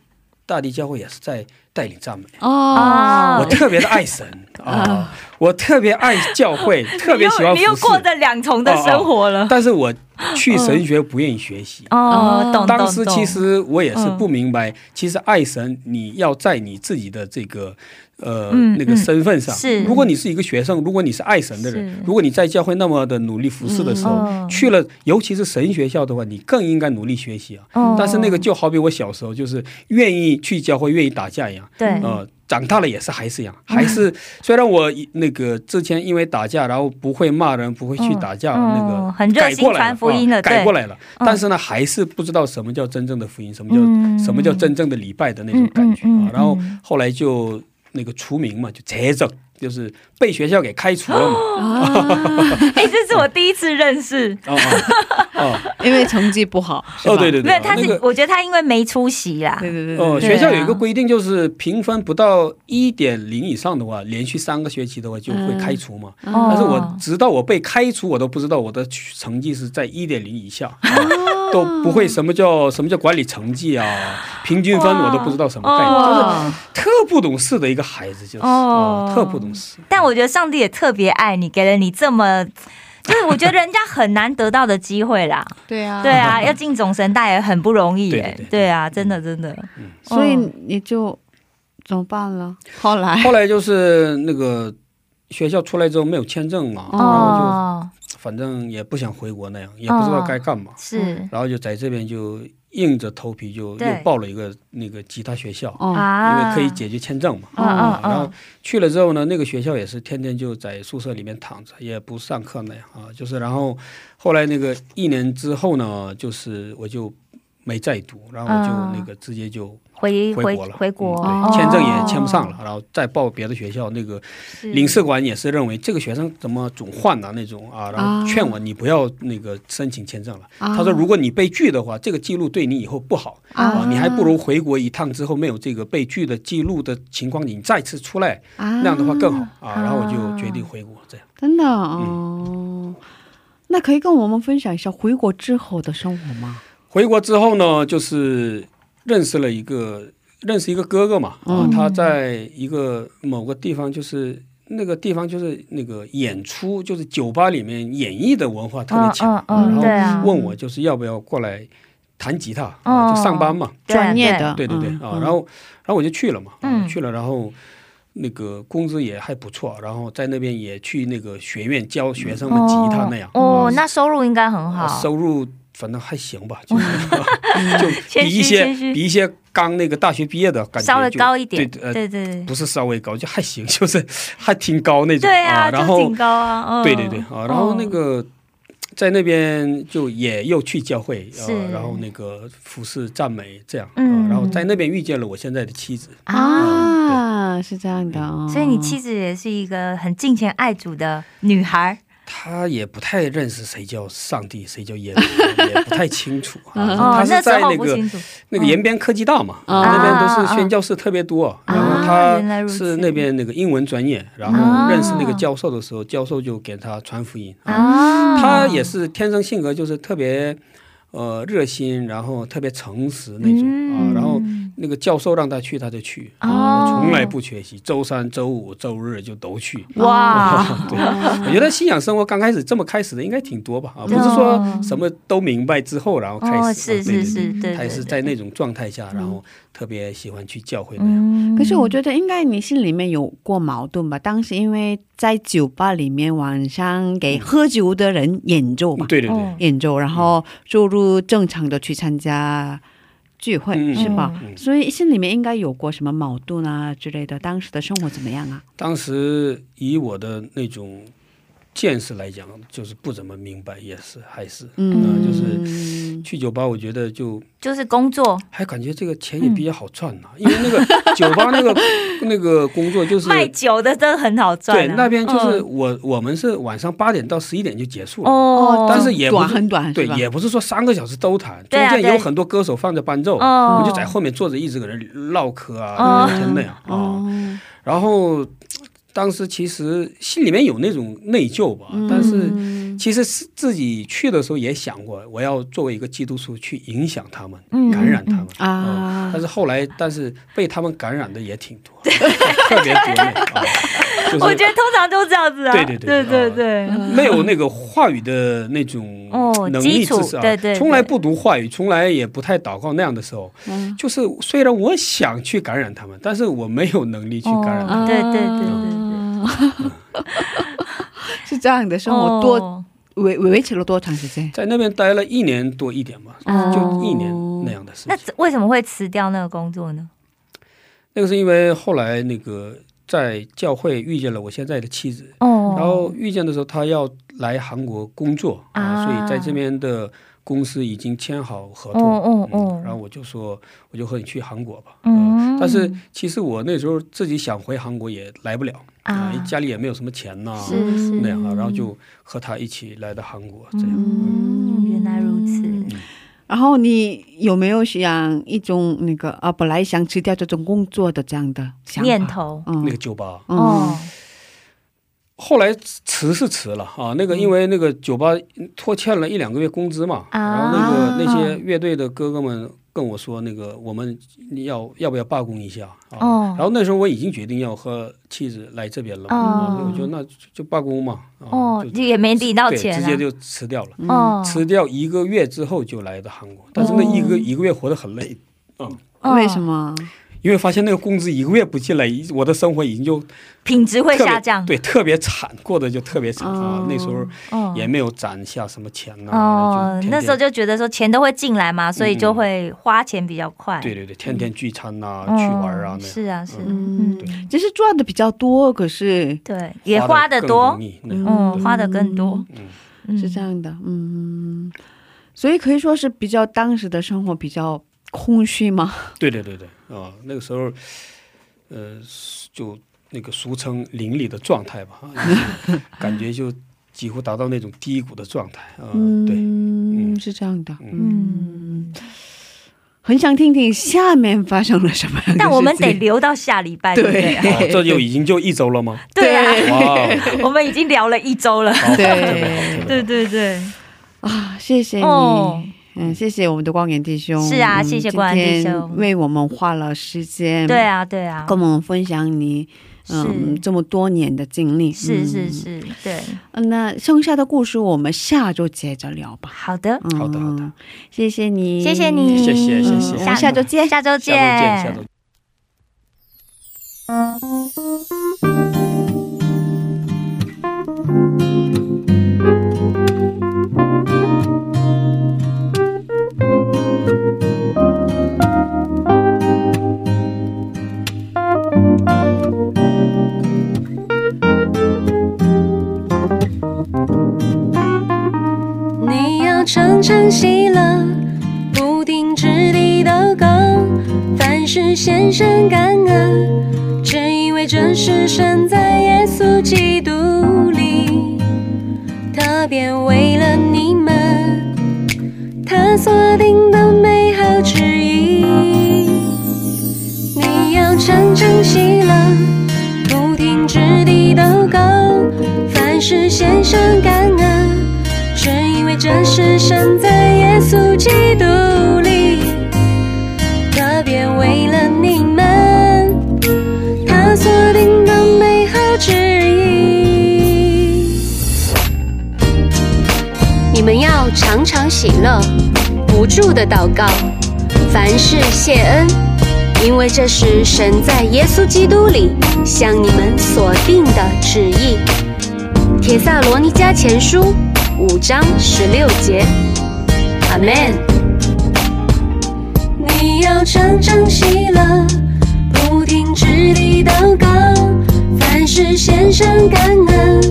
大地教会也是在带领赞美。哦，我特别的爱神 啊，我特别爱教会，特别喜欢你又服侍，过着两重的生活了。但是我去神学不愿意学习。哦，懂懂当时其实我也是嗯不明白，其实爱神你要在你自己的这个呃、嗯那个身份上，是。如果你是一个学生，如果你是爱神的人，如果你在教会那么的努力服侍的时候，嗯。去了尤其是神学校的话，你更应该努力学习啊。哦。但是那个就好比我小时候就是愿意去教会，愿意打架一样，对。呃，长大了也是还是一样，嗯。还是虽然我那个之前因为打架，然后不会骂人，不会去打架，嗯那嗯个很热心改过来传福音了啊改过来了，嗯。但是呢，还是不知道什么叫真正的福音，什么叫、嗯。什么叫真正的礼拜的那种感觉啊。然后嗯。后来就那个除名嘛，就这种就是被学校给开除了嘛。哎，这是我第一次认识。哦哦哦。因为成绩不好，哦，对对对，没有，他是那个我觉得他因为没出席啦。对对对对哦，学校有一啊个规定，就是评分不到一点零以上的话，连续三个学期的话就会开除嘛。哦。但是我直到我被开除，我都不知道我的成绩是在一点零以下，啊都不会什么叫什么叫管理成绩啊，平均分我都不知道什么概念，就是，特不懂事的一个孩子，就是哦。哦，特不懂事。但我觉得上帝也特别爱你，给了你这么，就是我觉得人家很难得到的机会啦。对啊，对啊，要进总神大也很不容易耶。对啊，真的真的。所以嗯你就怎么办了？后来。后来就是那个学校出来之后没有签证嘛，然后哦，就反正也不想回国那样，也不知道该干嘛，是。然后就在这边就硬着头皮就又报了一个那个吉他学校。哦，因啊，为可以解决签证嘛，啊，嗯然后去了之后呢，那个学校也是天天就在宿舍里面躺着，也不上课那样啊，就是然后后来那个一年之后呢，就是我就没再读，然后我就嗯那个直接就回回回国了，回国，签证也签不上了，然后再报别的学校，那个领事馆也是认为这个学生怎么总换的那种啊，然后劝我你不要那个申请签证了。啊他说如果你被拒的话，这个记录对你以后不好啊，你还不如回国一趟之后没有这个被拒的记录的情况，你再次出来，啊那样的话更好啊。然后我就决定回国这样。真的哦。那可以跟我们分享一下回国之后的生活吗？回国之后呢，就是认识了一个认识一个哥哥嘛，啊，他在一个某个地方，就是那个地方就是那个演出，就是酒吧里面演绎的文化特别强，嗯嗯嗯对然啊。后问我就是要不要过来弹吉他，就上班嘛，对专业的，对对对嗯。啊，然后然后我就去了嘛，去了，然后。那个工资也还不错，然后在那边也去那个学院教学生们吉他那样。哦啊，那收入应该很好。收入反正还行吧，就是 就比一些比一些刚那个大学毕业的感觉稍微就高一点，对呃，对对对，不是稍微高，就还行，就是还挺高那种对啊，然后挺高啊，哦对对对啊，然后那个。在那边就也又去教会，是。呃，然后那个服侍赞美这样，嗯。啊，然后在那边遇见了我现在的妻子，啊，是这样的哦。所以你妻子也是一个很敬虔爱主的女孩，她也不太认识谁叫上帝，谁叫耶稣，也不太清楚啊。哦她，是在那个那个延边科技大嘛，嗯那边都啊是宣教士特别多，啊然后他是那边那个英文专业，然啊后认识那个教授的时候，教授就给他传福音啊。啊，他也是天生性格就是特别呃热心，然后特别诚实那种啊嗯，然后那个教授让他去他就去。从来不缺席，周三、周五、周日就都去。哇，对，我觉得信仰生活刚开始这么开始的应该挺多吧啊，不是说什么都明白之后然后开始啊，哦，是是是，对，他也是在那种状态下，然后特别喜欢去教会那样。嗯。可是我觉得应该你心里面有过矛盾吧？当时因为在酒吧里面晚上给喝酒的人演奏嘛，对对对，哦。演奏，然后注入正常的去参加聚会，嗯是吧？嗯所以心里面应该有过什么矛盾啊之类的。当时的生活怎么样啊？当时以我的那种见识来讲，就是不怎么明白，也是还是嗯，就是去酒吧，我觉得就就是工作还感觉这个钱也比较好赚呐、因为那个 酒吧那个那个工作就是卖酒的真的很好赚啊，对那边就是嗯我、我们是晚上八点到十一点就结束了。哦，但是也不是短很短，对也不是说三个小时都弹，中间有很多歌手放着伴奏，哦我们就在后面坐着一直搁那唠嗑啊、哦聊天那样啊。哦，然后当时其实心里面有那种内疚吧，但是嗯其实是自己去的时候也想过，我要作为一个基督徒去影响他们，嗯。感染他们。啊。嗯但是后来，但是被他们感染的也挺多，特别多那啊，就是我觉得通常都这样子啊，对对对对对没有那个话语的那种哦能力知识啊，对对对从来不读话语，从来也不太祷告那样的时候，嗯。就是虽然我想去感染他们，但是我没有能力去感染他们。哦对对对对 是这样的生活多哦维维持了多长时间？在那边待了一年多一点吧，哦就一年那样的事那。为什么会辞掉那个工作呢？那个是因为后来那个在教会遇见了我现在的妻子，哦，然后遇见的时候她要来韩国工作啊，啊所以在这边的公司已经签好合同，哦哦哦然后我就说，我就和你去韩国吧。嗯但是其实我那时候自己想回韩国也来不了啊家里也没有什么钱呐、是是。那样啊，然后就和他一起来到韩国，这样。嗯，原来如此。然后你有没有想一种那个啊，本来想辞掉这种工作的这样的想念？头。嗯。那个酒吧，嗯。哦，后来辞是辞了啊，那个因为那个酒吧拖欠了一两个月工资嘛，啊。然后那个那些乐队的哥哥们跟我说，那个我们要要不要罢工一下啊？哦然后那时候我已经决定要和妻子来这边了，我就那就就罢工嘛，啊、哦，就也没领到对，钱啊。直接就辞掉了。哦，辞掉一个月之后就来的韩国，但是那一个、一个月活得很累，嗯为什么？因为发现那个工资一个月不进来，我的生活已经就品质会下降？对，特别惨，过得就特别惨、哦啊。那时候哦。也没有攒下什么钱呐、哦，天天那时候就觉得说钱都会进来嘛，所以就会花钱比较快。对对对，天天聚餐呐、哦，去玩啊，那是啊是，嗯嗯，就是赚的比较多，可是对，也花的多。嗯，花的更多，嗯，嗯。是这样的，嗯，所以可以说是比较当时的生活比较空虚嘛。对对对对啊，那个时候，呃，就那个俗称邻里的状态吧，啊 感觉就几乎达到那种低谷的状态啊。对，嗯，嗯是这样的，嗯嗯，很想听听下面发生了什么。但我们得留到下礼拜，对不对？哦，这就已经就一周了吗？对啊，我们已经聊了一周了。对对对对，啊，谢谢你。哦嗯，谢谢我们的光源弟兄。是啊嗯谢谢光源弟兄。今天为我们花了时间，对，啊对啊，跟我们分享你嗯这么多年的经历。是是嗯。是，对，嗯那剩下的故事我们下周接着聊吧。好的，嗯好的好的，谢谢你，谢谢你，谢谢谢嗯谢我们下周见。下周下周见，下周见。要常常喜乐，不停止地祷告，凡事献上感恩，只因为这是神在耶稣基督里，特别为了你喜乐，不住的祷告，凡事谢恩，因为这是神在耶稣基督里向你们所定的旨意。帖萨罗尼迦前书五章十六节，阿门。你要常常喜乐，不停止地祷告，凡事献上感恩，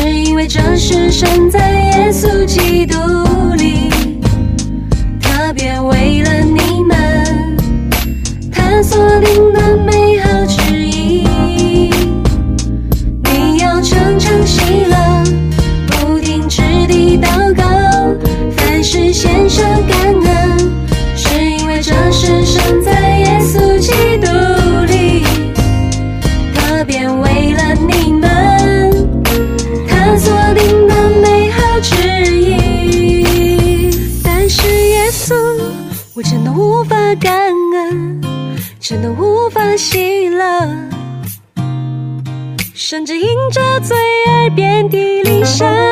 只因为这是生在耶稣基督里，特别为了你们，探索定体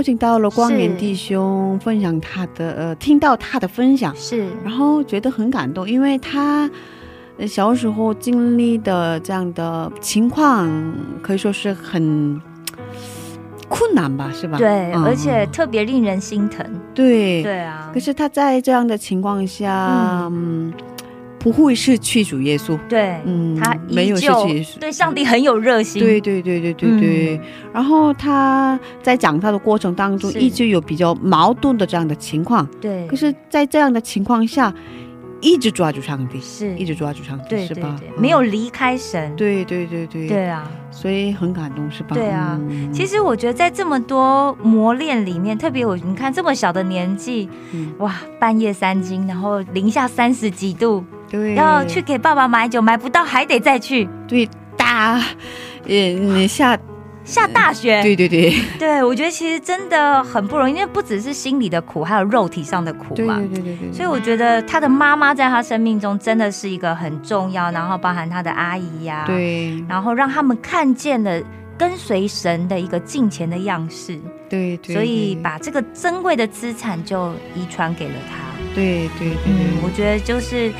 邀请到了光年弟兄分享他的呃，听到他的分享，是。然后觉得很感动，因为他呃小时候经历的这样的情况，可以说是很困难吧，是吧？对，嗯。而且特别令人心疼。对对啊。可，是他在这样的情况下，嗯，不会是去主耶稣，对，嗯，他没有去耶稣。对上帝很有热心。对对对对对对，然后他在讲他的过程当中，一直有比较矛盾的这样的情况。对，可是，在这样的情况下，一直抓住上帝，是。一直抓住上帝，对对是吧？没有离开神。对对对对。对啊，所以很感动，是吧？对啊。嗯。其实我觉得在这么多磨练里面，特别我你看这么小的年纪，嗯。哇，半夜三更，然后零下三十几度，对。要去给爸爸买酒，买不到还得再去，对大，呃下下大雪。对对对。对，我觉得其实真的很不容易，因为不只是心理的苦，还有肉体上的苦对嘛。对对对对，所以我觉得他的妈妈在他生命中真的是一个很重要，然后包含他的阿姨呀、，对。然后让他们看见了跟随神的一个敬虔的样式，对对，所以把这个珍贵的资产就遗传给了他。对对对嗯，对我觉得就是，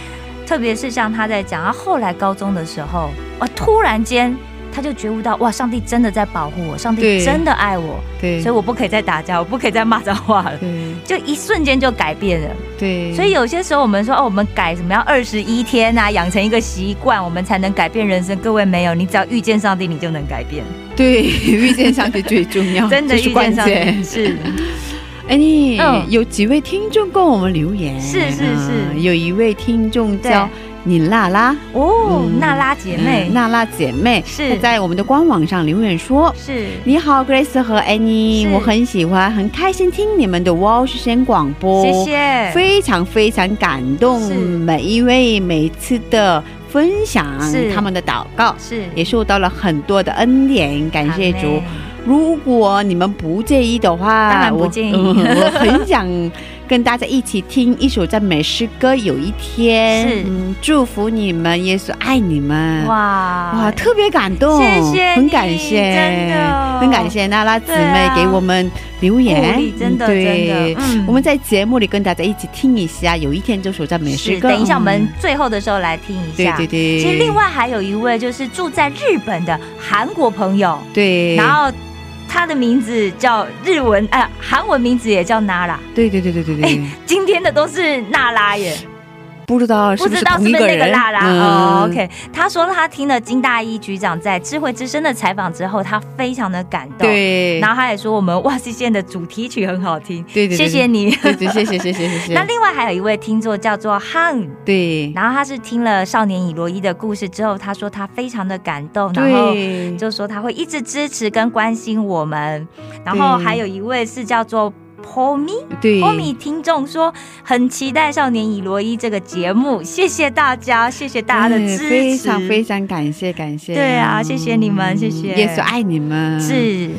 特别是像他在讲，他后来高中的时候，哇，突然间他就觉悟到，哇，上帝真的在保护我，上帝真的爱我，对，所以我不可以再打架，我不可以再骂脏话了。对就一瞬间就改变了，对，所以有些时候我们说哦，我们改什么要二十一天啊，养成一个习惯，我们才能改变人生。各位没有，你只要遇见上帝，你就能改变。对遇见上帝最重要，真的遇见上帝。是哎，你嗯。有几位听众跟我们留言？是是是。嗯有一位听众叫你娜拉。哦，嗯。娜拉姐妹。嗯娜拉姐妹。是。她在我们的官网上留言说。是你好，Grace 和 Annie，我很喜欢，很开心听你们的 Walsh 声广播，谢谢，非常非常感动每一位每次的分享是，他们的祷告是。也受到了很多的恩典，感谢主。如果你们不介意的话，当然不我介意。嗯 我很想跟大家一起听一首赞美诗歌。有一天，祝福你们，耶稣爱你们。哇。哇，特别感动，谢谢很感谢，真的。很感谢娜拉姊妹给我们留言。励，真的对。真的。嗯。我们在节目里跟大家一起听一下。有一天这首赞美诗，歌，等一下我们嗯。最后的时候来听一下。对对对，其实另外还有一位就是住在日本的韩国朋友，对，然后他的名字叫日文，哎、韩文名字也叫娜拉。对对对对对对，今天的都是娜拉耶，不知道是不是同一个人？娜拉、嗯哦？OK，他说他听了金大一局长在智慧之声的采访之后，他非常的感动。。对，然后他也说我们哇西线的主题曲很好听，对对对谢谢你。对对，谢谢谢谢谢谢。那另外还有一位听众叫做汉，对然后他是听了少年以罗伊的故事之后，他说他非常的感动，然后，就说他会一直支持跟关心我们。然后还有一位是叫做 Pomi。对 Pomi 听众说很期待《少年以罗伊》这个节目，谢谢大家，谢谢大家的支持，非常非常感谢感谢。对啊谢谢你们谢谢耶稣爱你们。是，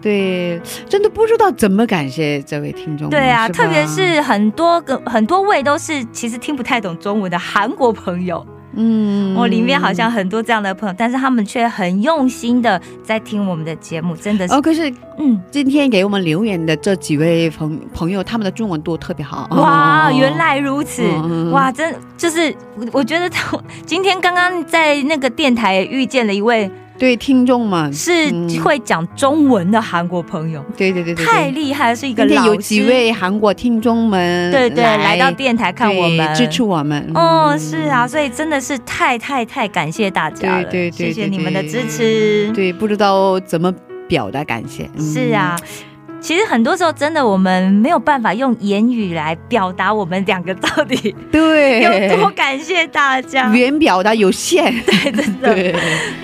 对，真的不知道怎么感谢这位听众。对啊，特别是很多个很多位都是其实听不太懂中文的韩国朋友，嗯我、里面好像很多这样的朋友，但是他们却很用心的在听我们的节目，真的是，哦，可是嗯，今天给我们留言的这几位朋朋友，他们的中文都特别好。哇，哦原来如此！嗯哇，真就是我我觉得他 今天刚刚在那个电台遇见了一位对听众们是嗯会讲中文的韩国朋友，对对对太厉害了，是一个老师。有几位韩国听众们对对来到电台看我们支持我们。哦，嗯是啊，所以真的是太太太感谢大家了，对对对谢谢你们的支持。对，不知道怎么表达感谢。嗯是啊，其实很多时候真的我们没有办法用言语来表达我们两个到底对，有多感谢大家。语言表达有限。对，真的。对，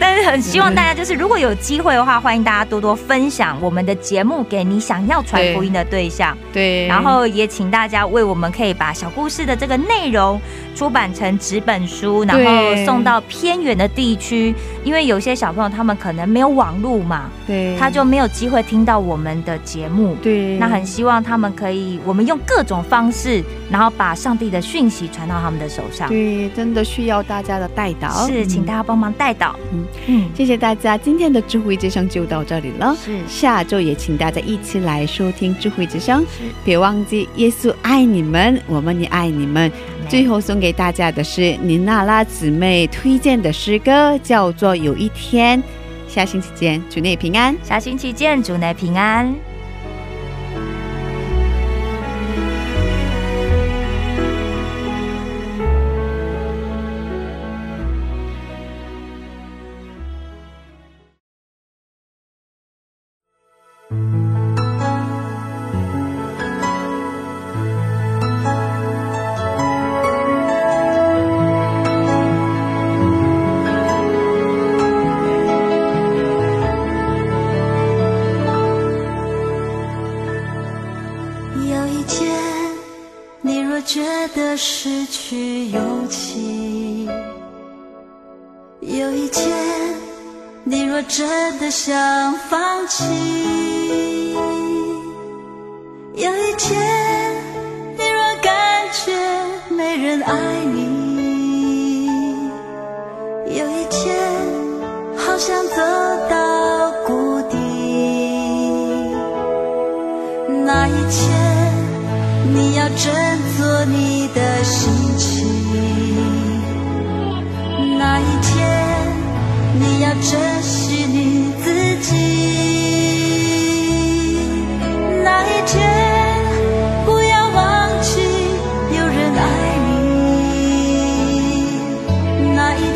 但是很希望大家就是，如果有机会的话，欢迎大家多多分享我们的节目给你想要传福音的对象。对，然后也请大家为我们可以把小故事的这个内容出版成纸本书，然后送到偏远的地区，因为有些小朋友他们可能没有网络嘛，对，他就没有机会听到我们的节目。目。对，那很希望他们可以，我们用各种方式，然后把上帝的讯息传到他们的手上。对，真的需要大家的带导。是，请大家帮忙带导。嗯嗯，谢谢大家，今天的智慧之声就到这里了。是下周也请大家一起来收听智慧之声，别忘记耶稣爱你们，我们也爱你们。最后送给大家的是尼娜拉姊妹推荐的诗歌，叫做《有一天》。下星期见，主内平安。下星期见，主内平安。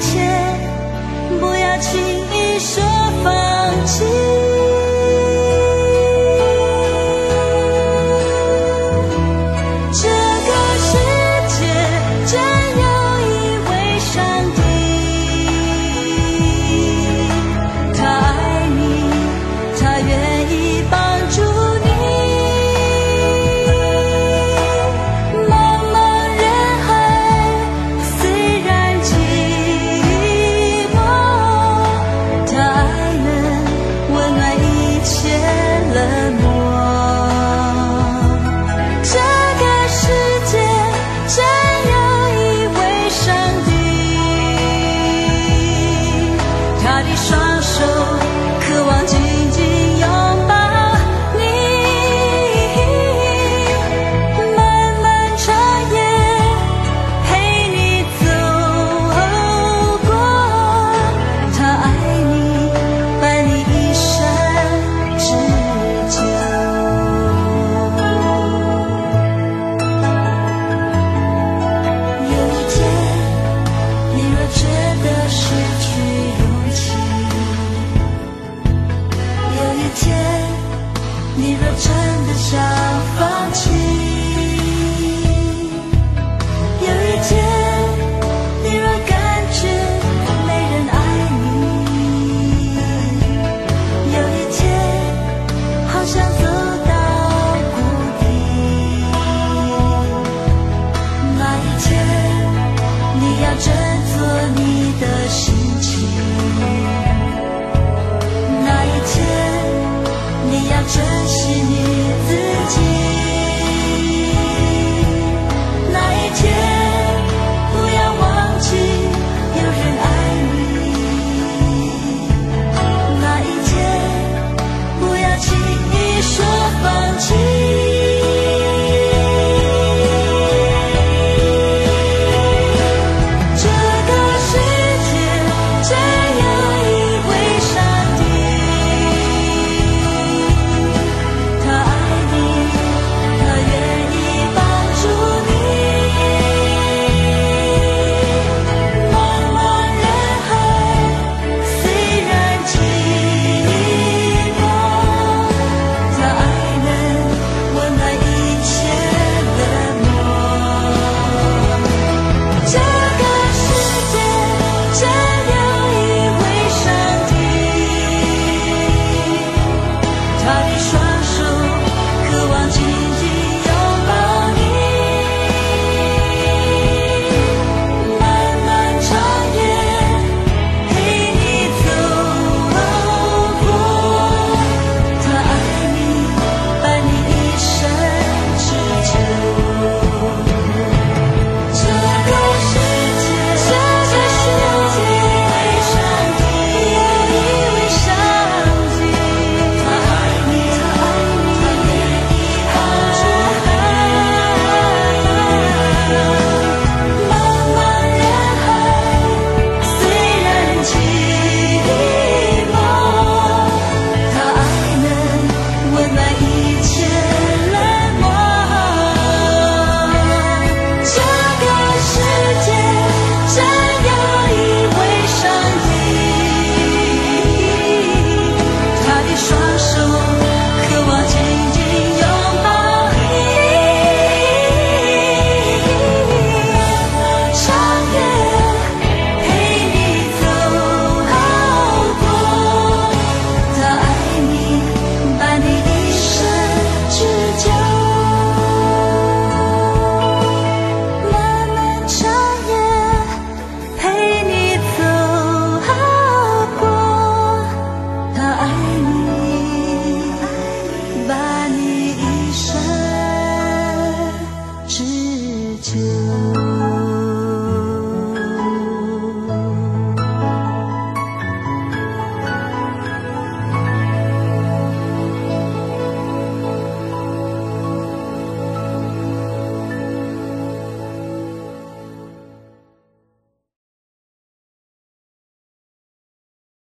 切，不要轻易说放弃。